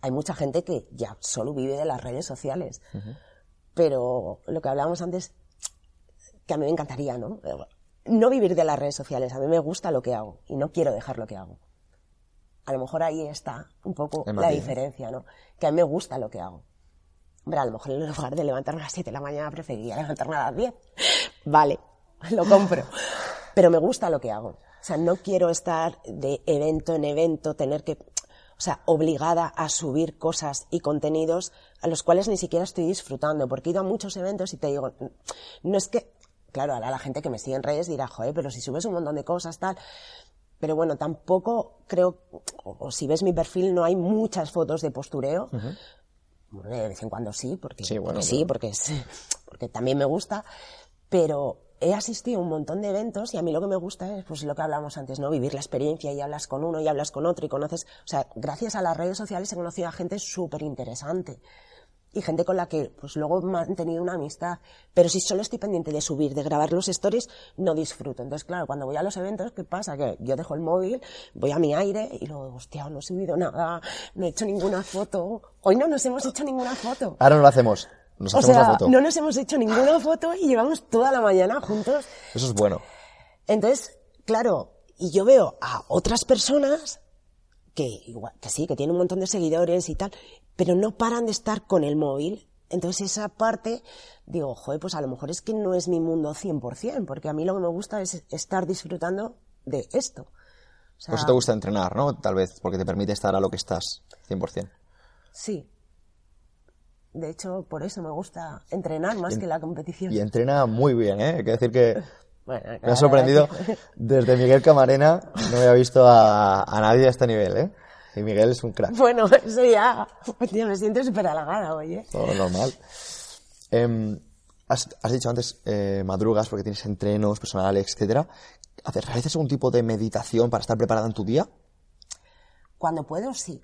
Hay mucha gente que ya solo vive de las redes sociales. Pero lo que hablábamos antes, que a mí me encantaría, ¿no? No vivir de las redes sociales. A mí me gusta lo que hago y no quiero dejar lo que hago a lo mejor ahí está un poco la diferencia, ¿no? Que a mí me gusta lo que hago. Hombre, a lo mejor en lugar de levantarme a las 7 de la mañana preferiría levantarme a las 10. Vale, lo compro. Pero me gusta lo que hago. O sea, no quiero estar de evento en evento, tener que... O sea, obligada a subir cosas y contenidos a los cuales ni siquiera estoy disfrutando, porque he ido a muchos eventos y te digo, no es que, claro, ahora la gente que me sigue en redes dirá, joder, pero si subes un montón de cosas, tal, pero bueno, tampoco creo, o, si ves mi perfil, no hay muchas fotos de postureo. De vez en cuando sí, porque sí, porque, sí porque, es, porque también me gusta, pero he asistido a un montón de eventos y a mí lo que me gusta es pues lo que hablamos antes, ¿no? Vivir la experiencia y hablas con uno y hablas con otro y conoces, o sea, gracias a las redes sociales he conocido a gente súper interesante y gente con la que pues luego he mantenido una amistad. Pero si solo estoy pendiente de subir, de grabar los stories, no disfruto. Entonces, claro, cuando voy a los eventos, ¿qué pasa? Que yo dejo el móvil, voy a mi aire y luego, hostia, no he subido nada, no he hecho ninguna foto. Hoy no nos hemos hecho ninguna foto. Ahora no lo hacemos. Nos o sea, no nos hemos hecho ninguna foto y llevamos toda la mañana juntos. Eso es bueno. Entonces, claro, y yo veo a otras personas que igual, que sí, que tienen un montón de seguidores y tal, pero no paran de estar con el móvil. Entonces esa parte, digo, joder, pues a lo mejor es que no es mi mundo 100%, porque a mí lo que me gusta es estar disfrutando de esto. por eso te gusta entrenar, ¿no? Tal vez, porque te permite estar a lo que estás 100%. Sí, de hecho, por eso me gusta entrenar más que la competición. Y entrena muy bien, ¿eh? Hay que decir que me ha sorprendido. Desde Miguel Camarena no había visto a, nadie a este nivel, ¿eh? Y Miguel es un crack. Bueno, eso ya. me siento súper halagada hoy, ¿eh? Todo normal. Em, has, dicho antes eh, madrugas porque tienes entrenos personales, etcétera. ¿Realizas algún tipo de meditación para estar preparada en tu día? Cuando puedo, sí.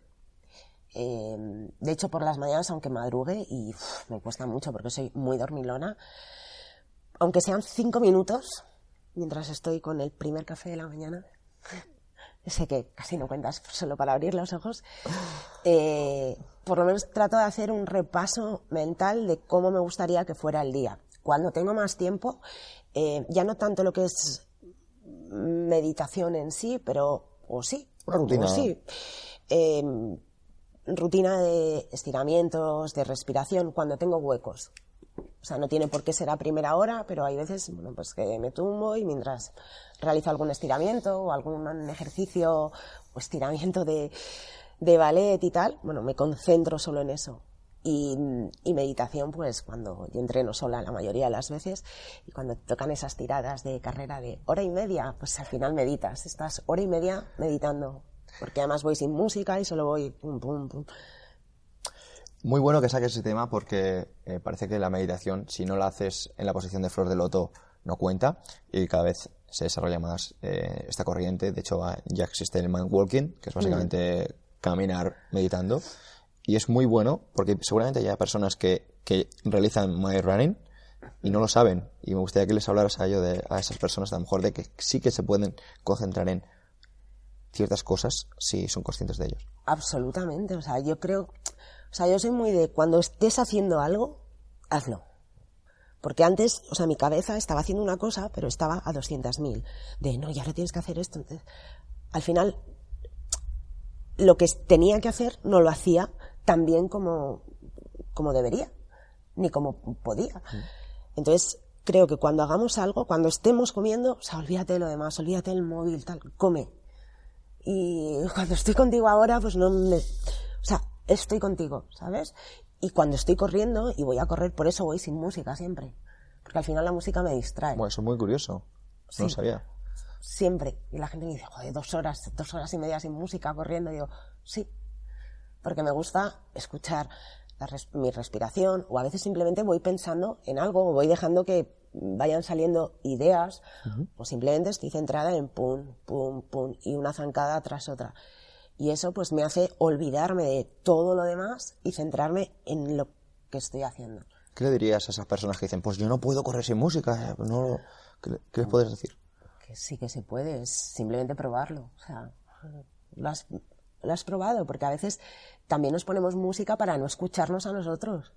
Eh, de hecho, por las mañanas, aunque madrugue, y me cuesta mucho porque soy muy dormilona, aunque sean cinco minutos, mientras estoy con el primer café de la mañana, sé que casi no cuentas solo para abrir los ojos, eh, por lo menos trato de hacer un repaso mental de cómo me gustaría que fuera el día. Cuando tengo más tiempo, eh, ya no tanto lo que es meditación en sí, pero, o sí, una rutina. sí rutina de estiramientos, de respiración, cuando tengo huecos. O sea, no tiene por qué ser a primera hora, pero hay veces, bueno, pues que me tumbo y mientras realizo algún estiramiento o algún ejercicio o estiramiento de, de ballet y tal, bueno, me concentro solo en eso. Y, y, meditación, pues cuando yo entreno sola la mayoría de las veces y cuando tocan esas tiradas de carrera de hora y media, pues al final meditas, estás hora y media meditando porque además voy sin música y solo voy pum, pum, pum. Muy bueno que saques ese tema porque eh, parece que la meditación, si no la haces en la posición de flor de loto, no cuenta y cada vez se desarrolla más eh, esta corriente. De hecho, ya existe el mind walking, que es básicamente caminar meditando. Y es muy bueno porque seguramente hay personas que, que realizan mind running y no lo saben. Y me gustaría que les hablaras a, ello de, a esas personas, a lo mejor, de que sí que se pueden concentrar en ciertas cosas si son conscientes de ellos. Absolutamente, o sea, yo creo, o sea, yo soy muy de cuando estés haciendo algo, hazlo. Porque antes, o sea, mi cabeza estaba haciendo una cosa, pero estaba a 200.000. De, no, ya no tienes que hacer esto. Entonces, al final, lo que tenía que hacer no lo hacía tan bien como, como debería, ni como podía. Entonces, creo que cuando hagamos algo, cuando estemos comiendo, o sea, olvídate de lo demás, olvídate del móvil, tal, come, y cuando estoy contigo ahora, pues no me... O sea, estoy contigo, ¿sabes? Y cuando estoy corriendo, y voy a correr, por eso voy sin música siempre. Porque al final la música me distrae. Bueno, eso es muy curioso. No lo sabía. Siempre. Y la gente me dice, joder, dos horas, dos horas y media sin música corriendo. Y digo, sí. Porque me gusta escuchar mi respiración o a veces simplemente voy pensando en algo o voy dejando que vayan saliendo ideas o simplemente estoy centrada en pum, pum, pum y una zancada tras otra. Y eso pues me hace olvidarme de todo lo demás y centrarme en lo que estoy haciendo. ¿Qué le dirías a esas personas que dicen, pues yo no puedo correr sin música? No, ¿qué, les puedes decir? Que sí que se puede, es simplemente probarlo. O sea, lo has, lo has probado, porque a veces también nos ponemos música para no escucharnos a nosotros.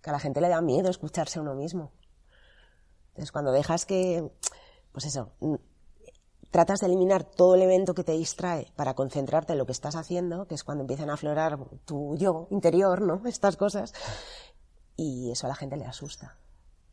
Que a la gente le da miedo escucharse a uno mismo. Entonces, cuando dejas que, pues eso, mm, tratas de eliminar todo el evento que te distrae para concentrarte en lo que estás haciendo, que es cuando empiezan a aflorar tu yo interior, ¿no? Estas cosas. Y eso a la gente le asusta.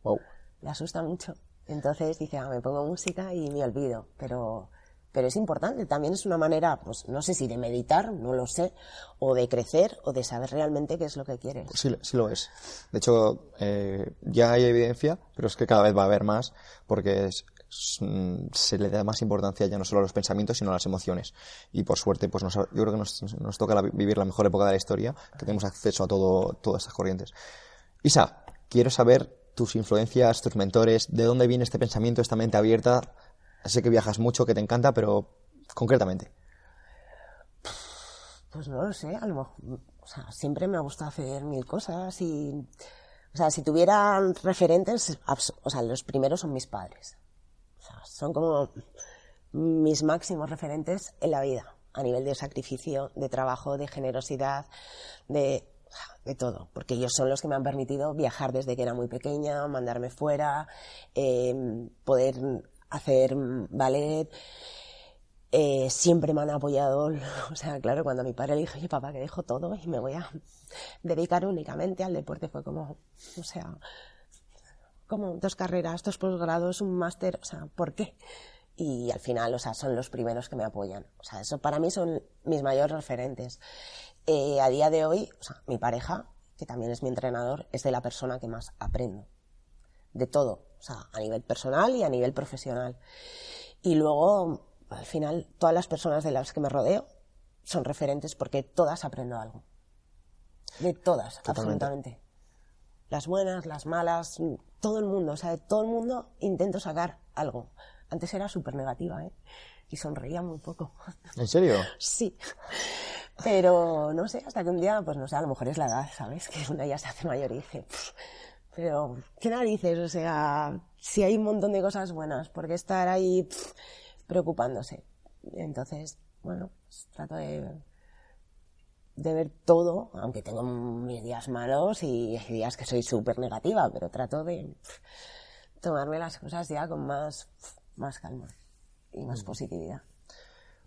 Wow. Le asusta mucho. Entonces dice, ah, me pongo música y me olvido. Pero pero es importante, también es una manera, pues no sé si de meditar, no lo sé, o de crecer, o de saber realmente qué es lo que quieres. Sí, sí lo es. De hecho, eh, ya hay evidencia, pero es que cada vez va a haber más, porque es, se le da más importancia ya no solo a los pensamientos, sino a las emociones. Y por suerte, pues nos, yo creo que nos, nos toca la, vivir la mejor época de la historia, que tenemos acceso a todo, todas estas corrientes. Isa, quiero saber tus influencias, tus mentores, de dónde viene este pensamiento, esta mente abierta. Sé que viajas mucho, que te encanta, pero concretamente. Pues no lo sé, a lo mejor, o sea, siempre me ha gustado hacer mil cosas y, o sea, si tuviera referentes, o sea, los primeros son mis padres. O sea, son como mis máximos referentes en la vida, a nivel de sacrificio, de trabajo, de generosidad, de de todo, porque ellos son los que me han permitido viajar desde que era muy pequeña, mandarme fuera, eh, poder hacer ballet. Eh, siempre me han apoyado, o sea, claro, cuando mi padre le dije, oye papá, que dejo todo y me voy a dedicar únicamente al deporte, fue como, o sea, como dos carreras, dos posgrados, un máster, o sea, ¿por qué? Y al final, o sea, son los primeros que me apoyan. O sea, eso para mí son mis mayores referentes. Eh, a día de hoy, o sea, mi pareja, que también es mi entrenador, es de la persona que más aprendo. De todo, o sea, a nivel personal y a nivel profesional. Y luego, al final, todas las personas de las que me rodeo son referentes porque todas aprendo algo. De todas, absolutamente. Las buenas, las malas, todo el mundo, o sea, de todo el mundo intento sacar algo. Antes era súper negativa, ¿eh? Y sonreía muy poco. ¿En serio? sí. Pero no sé, hasta que un día, pues no sé, a lo mejor es la edad, ¿sabes? Que una ya se hace mayor y dice, pero ¿qué narices? O sea, si hay un montón de cosas buenas, ¿por qué estar ahí preocupándose? Entonces, bueno, pues trato de, de ver todo, aunque tengo mis días malos y días que soy súper negativa, pero trato de tomarme las cosas ya con más, más calma y más positividad.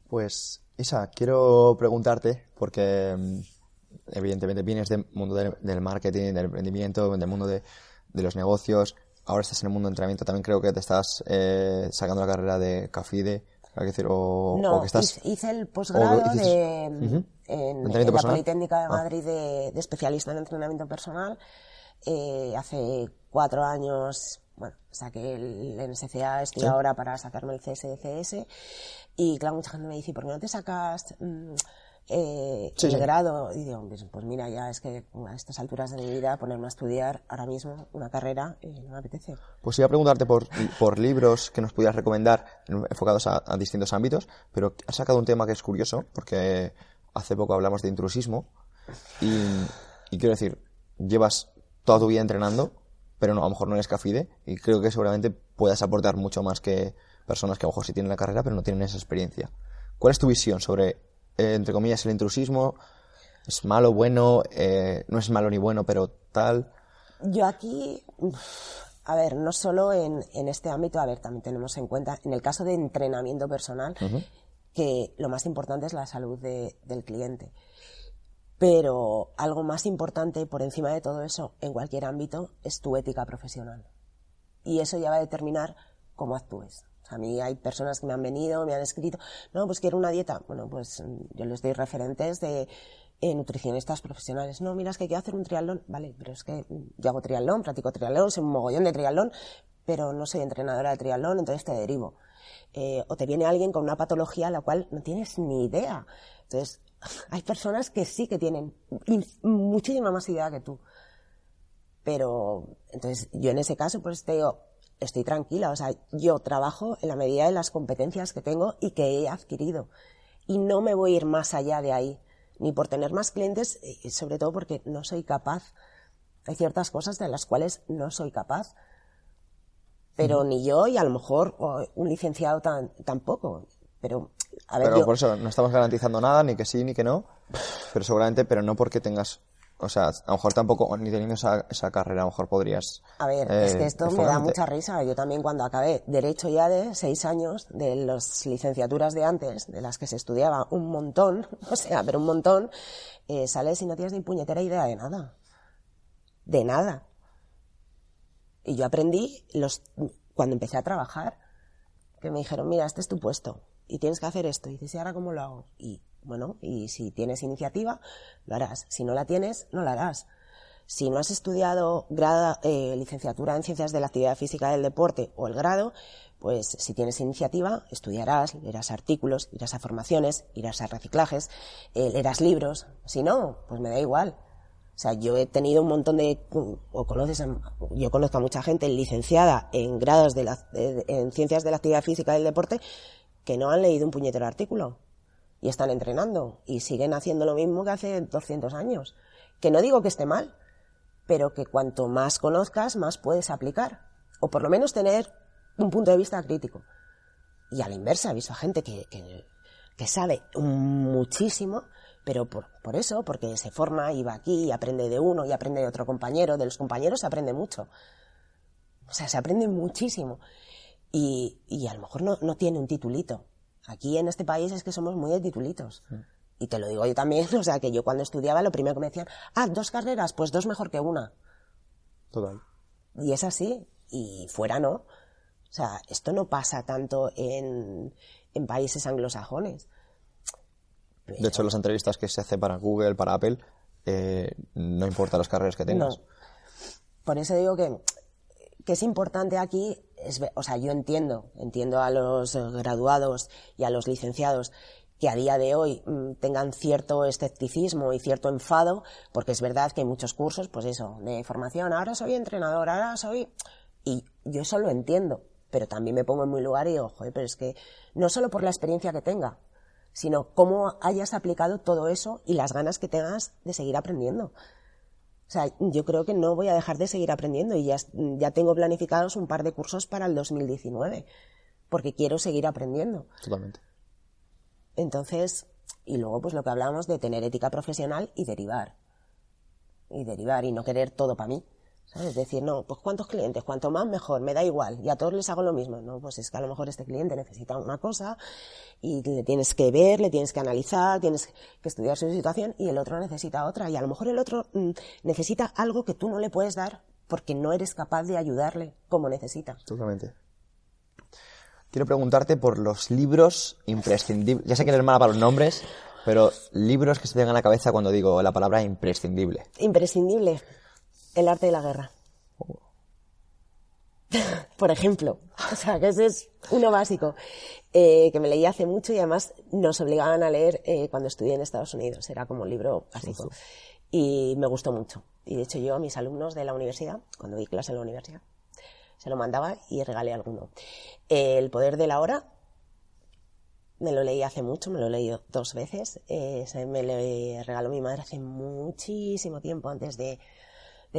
Pues Isa, quiero preguntarte, porque mm, evidentemente vienes del mundo del, marketing, del emprendimiento, del mundo de, los negocios, ahora estás en el mundo del entrenamiento, también creo que te estás eh, sacando la carrera de CAFIDE, decir, o, no, que estás... hice el posgrado de, en, la Politécnica de ah. Madrid de, especialista en entrenamiento personal. Eh, hace cuatro años, bueno, saqué el, NSCA, estoy ahora para sacarme el CSDCS y claro, mucha gente me dice, ¿por qué no te sacas mm, eh, el grado? Y digo, pues, pues mira, ya es que a estas alturas de mi vida ponerme a estudiar ahora mismo una carrera eh, no me apetece. Pues iba a preguntarte por, por libros que nos pudieras recomendar enfocados a, distintos ámbitos, pero has sacado un tema que es curioso, porque hace poco hablamos de intrusismo y, y quiero decir, llevas toda tu vida entrenando, pero no, a lo mejor no eres cafide y creo que seguramente puedas aportar mucho más que personas que a lo mejor sí tienen la carrera pero no tienen esa experiencia. ¿Cuál es tu visión sobre, eh, entre comillas, el intrusismo? ¿Es malo, bueno? Eh, ¿No es malo ni bueno, pero tal? Yo aquí, a ver, no solo en, este ámbito, a ver, también tenemos en cuenta, en el caso de entrenamiento personal, que lo más importante es la salud del cliente. Pero algo más importante por encima de todo eso, en cualquier ámbito, es tu ética profesional. Y eso ya va a determinar cómo actúes. A mí hay personas que me han venido, me han escrito, no, pues quiero una dieta. Bueno, pues mm, yo les doy referentes de eh, nutricionistas profesionales. No, mira, es que quiero hacer un triatlón. Vale, pero es que mm, yo hago triatlón, practico triatlón, soy un mogollón de triatlón, pero no soy entrenadora de triatlón, entonces te derivo. Eh, o te viene alguien con una patología a la cual no tienes ni idea. Entonces, hay personas que sí que tienen muchísima más idea que tú. Pero, entonces, yo en ese caso, pues te digo, estoy tranquila. O sea, yo trabajo en la medida de las competencias que tengo y que he adquirido. Y no me voy a ir más allá de ahí, ni por tener más clientes, y sobre todo porque no soy capaz. Hay ciertas cosas de las cuales no soy capaz. Pero ni yo y a lo mejor un licenciado tampoco. Pero, a ver, pero por eso no estamos garantizando nada, ni que sí, ni que no. Pero seguramente, pero no porque tengas o sea, a lo mejor tampoco, ni teniendo esa, esa carrera, a lo mejor podrías. A ver, es que eh, esto me da mucha risa. Yo también, cuando acabé Derecho ya de seis años, de las licenciaturas de antes, de las que se estudiaba un montón, o sea, pero un montón, eh, sales y no tienes ni puñetera idea de nada. De nada. Y yo aprendí los, cuando empecé a trabajar, que me dijeron, mira, este es tu puesto y tienes que hacer esto. Y dices, ¿y ahora cómo lo hago? Y bueno, y si tienes iniciativa, lo harás. Si no la tienes, no la harás. Si no has estudiado grado, eh, licenciatura en ciencias de la actividad física del deporte o el grado, pues si tienes iniciativa, estudiarás, leerás artículos, irás a formaciones, irás a reciclajes, eh, leerás libros. Si no, pues me da igual. O sea, yo he tenido un montón de, o conoces, yo conozco a mucha gente licenciada en grados de la, en ciencias de la actividad física del deporte que no han leído un puñetero artículo y están entrenando y siguen haciendo lo mismo que hace 200 años. Que no digo que esté mal, pero que cuanto más conozcas, más puedes aplicar. O por lo menos tener un punto de vista crítico. Y a la inversa, he visto a gente que, que, sabe muchísimo, pero por, por, eso, porque se forma y va aquí y aprende de uno y aprende de otro compañero, de los compañeros se aprende mucho. O sea, se aprende muchísimo. Y, y a lo mejor no, no tiene un titulito. Aquí en este país es que somos muy de titulitos. Y te lo digo yo también, o sea, que yo cuando estudiaba lo primero que me decían, ah, dos carreras, pues dos mejor que una. Total. Y es así. Y fuera no. O sea, esto no pasa tanto en, en países anglosajones. De hecho, las entrevistas que se hace para Google, para Apple, eh, no importa las carreras que tengas. Por eso digo que, que es importante aquí, es, o sea, yo entiendo, entiendo a los graduados y a los licenciados que a día de hoy mm, tengan cierto escepticismo y cierto enfado, porque es verdad que hay muchos cursos, pues eso, de formación, ahora soy entrenador, ahora soy... Y yo eso lo entiendo, pero también me pongo en mi lugar y digo, joder, pero es que no solo por la experiencia que tenga, sino cómo hayas aplicado todo eso y las ganas que tengas de seguir aprendiendo. O sea, yo creo que no voy a dejar de seguir aprendiendo y ya, ya tengo planificados un par de cursos para el 2019, porque quiero seguir aprendiendo. Totalmente. Entonces, y luego pues lo que hablamos de tener ética profesional y derivar. Y derivar y no querer todo para mí. ¿Sabes? Decir, no, pues cuántos clientes, cuanto más mejor, me da igual, y a todos les hago lo mismo. No, pues es que a lo mejor este cliente necesita una cosa y le tienes que ver, le tienes que analizar, tienes que estudiar su situación y el otro necesita otra. Y a lo mejor el otro mm, necesita algo que tú no le puedes dar porque no eres capaz de ayudarle como necesita. Totalmente. Quiero preguntarte por los libros imprescindibles. Ya sé que eres mala para los nombres, pero libros que se te vengan a la cabeza cuando digo la palabra imprescindible. Imprescindible. El arte de la guerra. por ejemplo. O sea, que ese es uno básico. Eh, que me leí hace mucho y además nos obligaban a leer eh, cuando estudié en Estados Unidos. Era como un libro básico. Y me gustó mucho. Y de hecho yo a mis alumnos de la universidad, cuando di clase en la universidad, se lo mandaba y regalé alguno. El poder de la hora, me lo leí hace mucho, me lo he leído dos veces. Eh, me lo regaló mi madre hace muchísimo tiempo, antes de,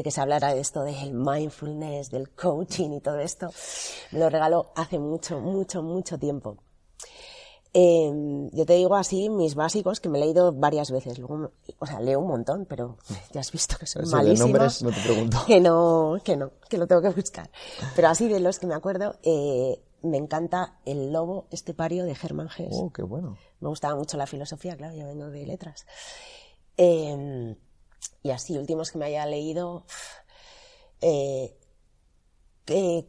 que se hablara de esto del mindfulness, del coaching y todo esto. Me lo regaló hace mucho, mucho, mucho tiempo. Em, yo te digo así mis básicos que me he leído varias veces. Luego, o sea, leo un montón, pero ya has visto que soy malísima. nombres no te pregunto. Que no, que no, que lo tengo que buscar. Pero así de los que me acuerdo, eh, me encanta El lobo estepario de Hermann Hesse. Oh, qué bueno. Me gustaba mucho la filosofía, claro, yo vengo de letras. Em, y así, últimos que me haya leído, eh,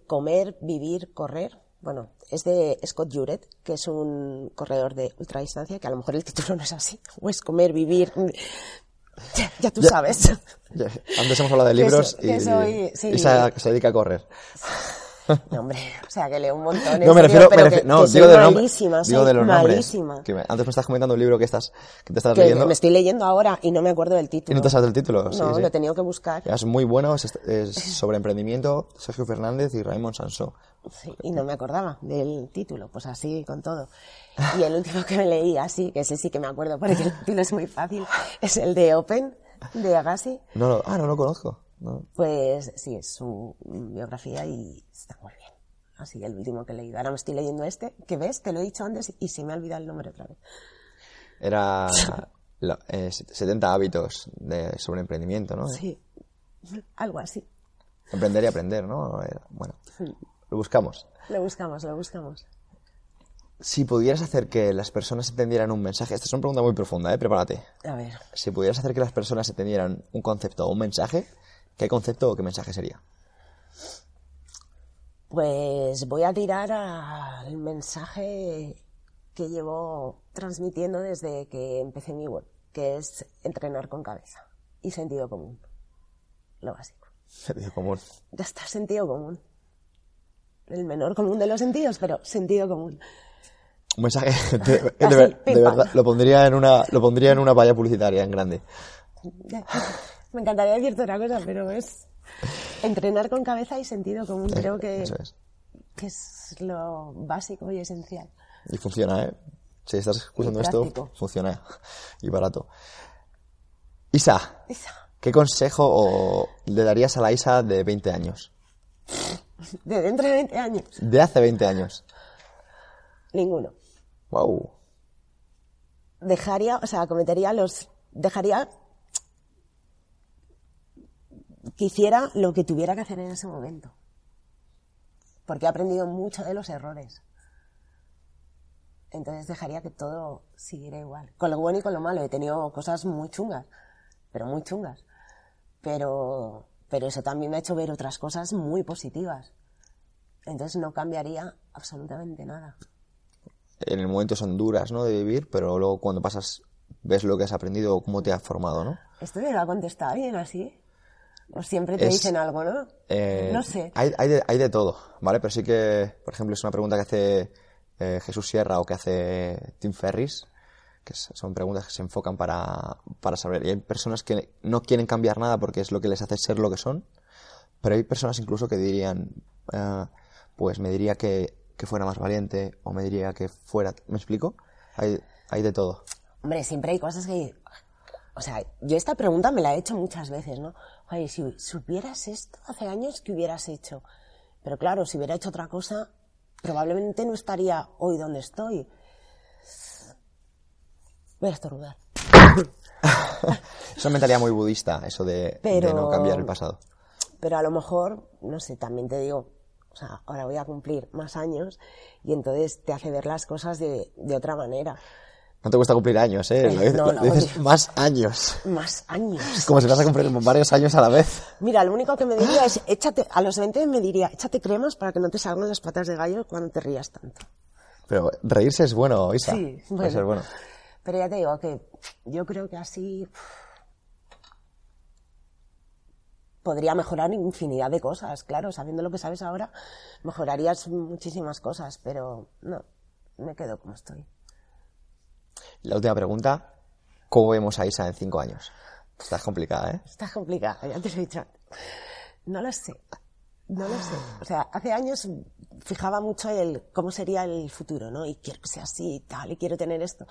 comer, vivir, correr bueno, es de Scott Juret, que es un corredor de ultradistancia, que a lo mejor el título no es así, o es comer, vivir, ya, tú sabes. Antes hemos hablado de libros y, se dedica a correr. No, hombre, o sea, que leo un montón. No, me refiero, pero no, digo, de malísima, digo de los malísima. Que antes me estás comentando un libro que, estás, que te estás que leyendo. Me estoy leyendo ahora y no me acuerdo del título. ¿Y no te sabes del título? No, lo he tenido que buscar. Es muy bueno, es, sobre emprendimiento, Sergio Fernández y Raymond Sansó. Sí, y no me acordaba del título, pues así con todo. Y el último que me leí, así, que ese sí que me acuerdo porque el título es muy fácil, es el de Open, de Agassi. No, no, ah, no lo conozco. Pues sí, es su biografía y está muy bien. Así, el último que he leído. Ahora me estoy leyendo este, que ves, te lo he dicho antes y se me ha olvidado el nombre otra vez. Era 70 eh, hábitos de, sobre emprendimiento, ¿no? Sí, algo así. Emprender y aprender, ¿no? Eh, bueno, lo buscamos. Lo buscamos, lo buscamos. Si pudieras hacer que las personas entendieran un mensaje, esta es una pregunta muy profunda, ¿eh? Prepárate. A ver. Si pudieras hacer que las personas entendieran un concepto o un mensaje, ¿qué concepto o qué mensaje sería? Pues voy a tirar al mensaje que llevo transmitiendo desde que empecé mi web, que es entrenar con cabeza y sentido común. Lo básico. Sentido común. Ya está, sentido común. El menor común de los sentidos, pero sentido común. Un mensaje de, Así, verdad, lo pondría en una, lo pondría en una valla publicitaria en grande. Me encantaría decirte otra cosa, pero es entrenar con cabeza y sentido común. Creo que, es. que es lo básico y esencial. Y funciona, ¿eh? Si estás escuchando esto, funciona. Y barato. Isa. ¿qué consejo le darías a la Isa de 20 años? De dentro de 20 años, De hace 20 años. ninguno. Wow. Dejaría, o sea, cometería los. Dejaría que hiciera lo que tuviera que hacer en ese momento. Porque he aprendido mucho de los errores. Entonces dejaría que todo siguiera igual. Con lo bueno y con lo malo. He tenido cosas muy chungas, pero muy chungas. Pero, pero eso también me ha hecho ver otras cosas muy positivas. Entonces no cambiaría absolutamente nada. En el momento son duras, ¿no? De vivir, pero luego cuando pasas, ves lo que has aprendido o cómo te ha formado, ¿no? ¿Esto me lo ha contestado alguien así? O siempre te Es- dicen algo, ¿no? Eh, no sé. Hay, hay de, hay de todo, ¿vale? Pero sí que, por ejemplo, es una pregunta que hace eh, Jesús Sierra o que hace Tim Ferris, que son preguntas que se enfocan para, para saber. Y hay personas que no quieren cambiar nada porque es lo que les hace ser lo que son, pero hay personas incluso que dirían, eh, pues me diría que, que fuera más valiente o me diría que fuera... ¿Me explico? Hay, hay de todo. Hombre, siempre hay cosas que... O sea, yo esta pregunta me la he hecho muchas veces, ¿no? Oye, si supieras esto hace años, ¿qué hubieras hecho? Pero claro, si hubiera hecho otra cosa, probablemente no estaría hoy donde estoy. Voy a estornudar. Es una mentalidad muy budista, eso de, de no cambiar el pasado. Pero a lo mejor, no sé, también te digo, o sea, ahora voy a cumplir más años y entonces te hace ver las cosas de, de otra manera. No te cuesta cumplir años, ¿eh? Lo dices, No, lo no, dices más años. Más años. Como si vas a cumplir varios años a la vez. Mira, lo único que me diría es, échate, a los 20 me diría, échate cremas para que no te salgan las patas de gallo cuando te rías tanto. Pero reírse es bueno, Isa. Sí, Puede bueno. ser bueno. Pero ya te digo que yo creo que así podría mejorar infinidad de cosas, claro, sabiendo lo que sabes ahora, mejorarías muchísimas cosas, pero no, me quedo como estoy. La última pregunta. ¿Cómo vemos a Isa en cinco años? Esta es complicada, ¿eh? Está complicada, ya te lo he dicho. No lo sé, no lo sé. O sea, hace años fijaba mucho el cómo sería el futuro, ¿no? Y quiero que sea así y tal, y quiero tener esto.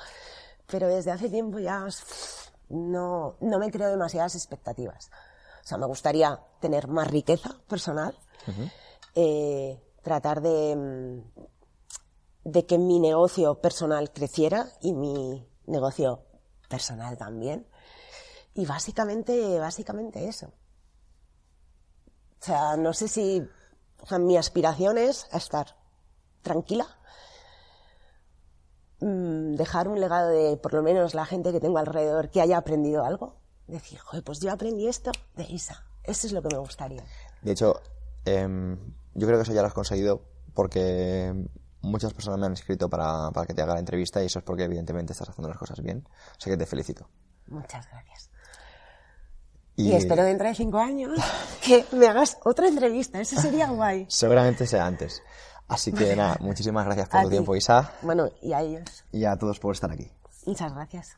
Pero desde hace tiempo ya no, no me creo demasiadas expectativas. O sea, me gustaría tener más riqueza personal, eh, tratar de, mm, de que mi negocio personal creciera y mi negocio personal también. Y básicamente, básicamente eso. O sea, no sé si, o sea, mi aspiración es estar tranquila, mm, dejar un legado de, por lo menos, la gente que tengo alrededor que haya aprendido algo. Decir, joder, pues yo aprendí esto de Isa. Eso es lo que me gustaría. De hecho, em, yo creo que eso ya lo has conseguido porque muchas personas me han escrito para, para que te haga la entrevista y eso es porque evidentemente estás haciendo las cosas bien. O sea que te felicito. Muchas gracias. Y, Y, espero dentro de cinco años que me hagas otra entrevista. Eso sería guay. seguramente sea antes. Así que nada, muchísimas gracias por A tu ti. tiempo, Isa, Bueno, y a ellos. y a todos por estar aquí. Muchas gracias.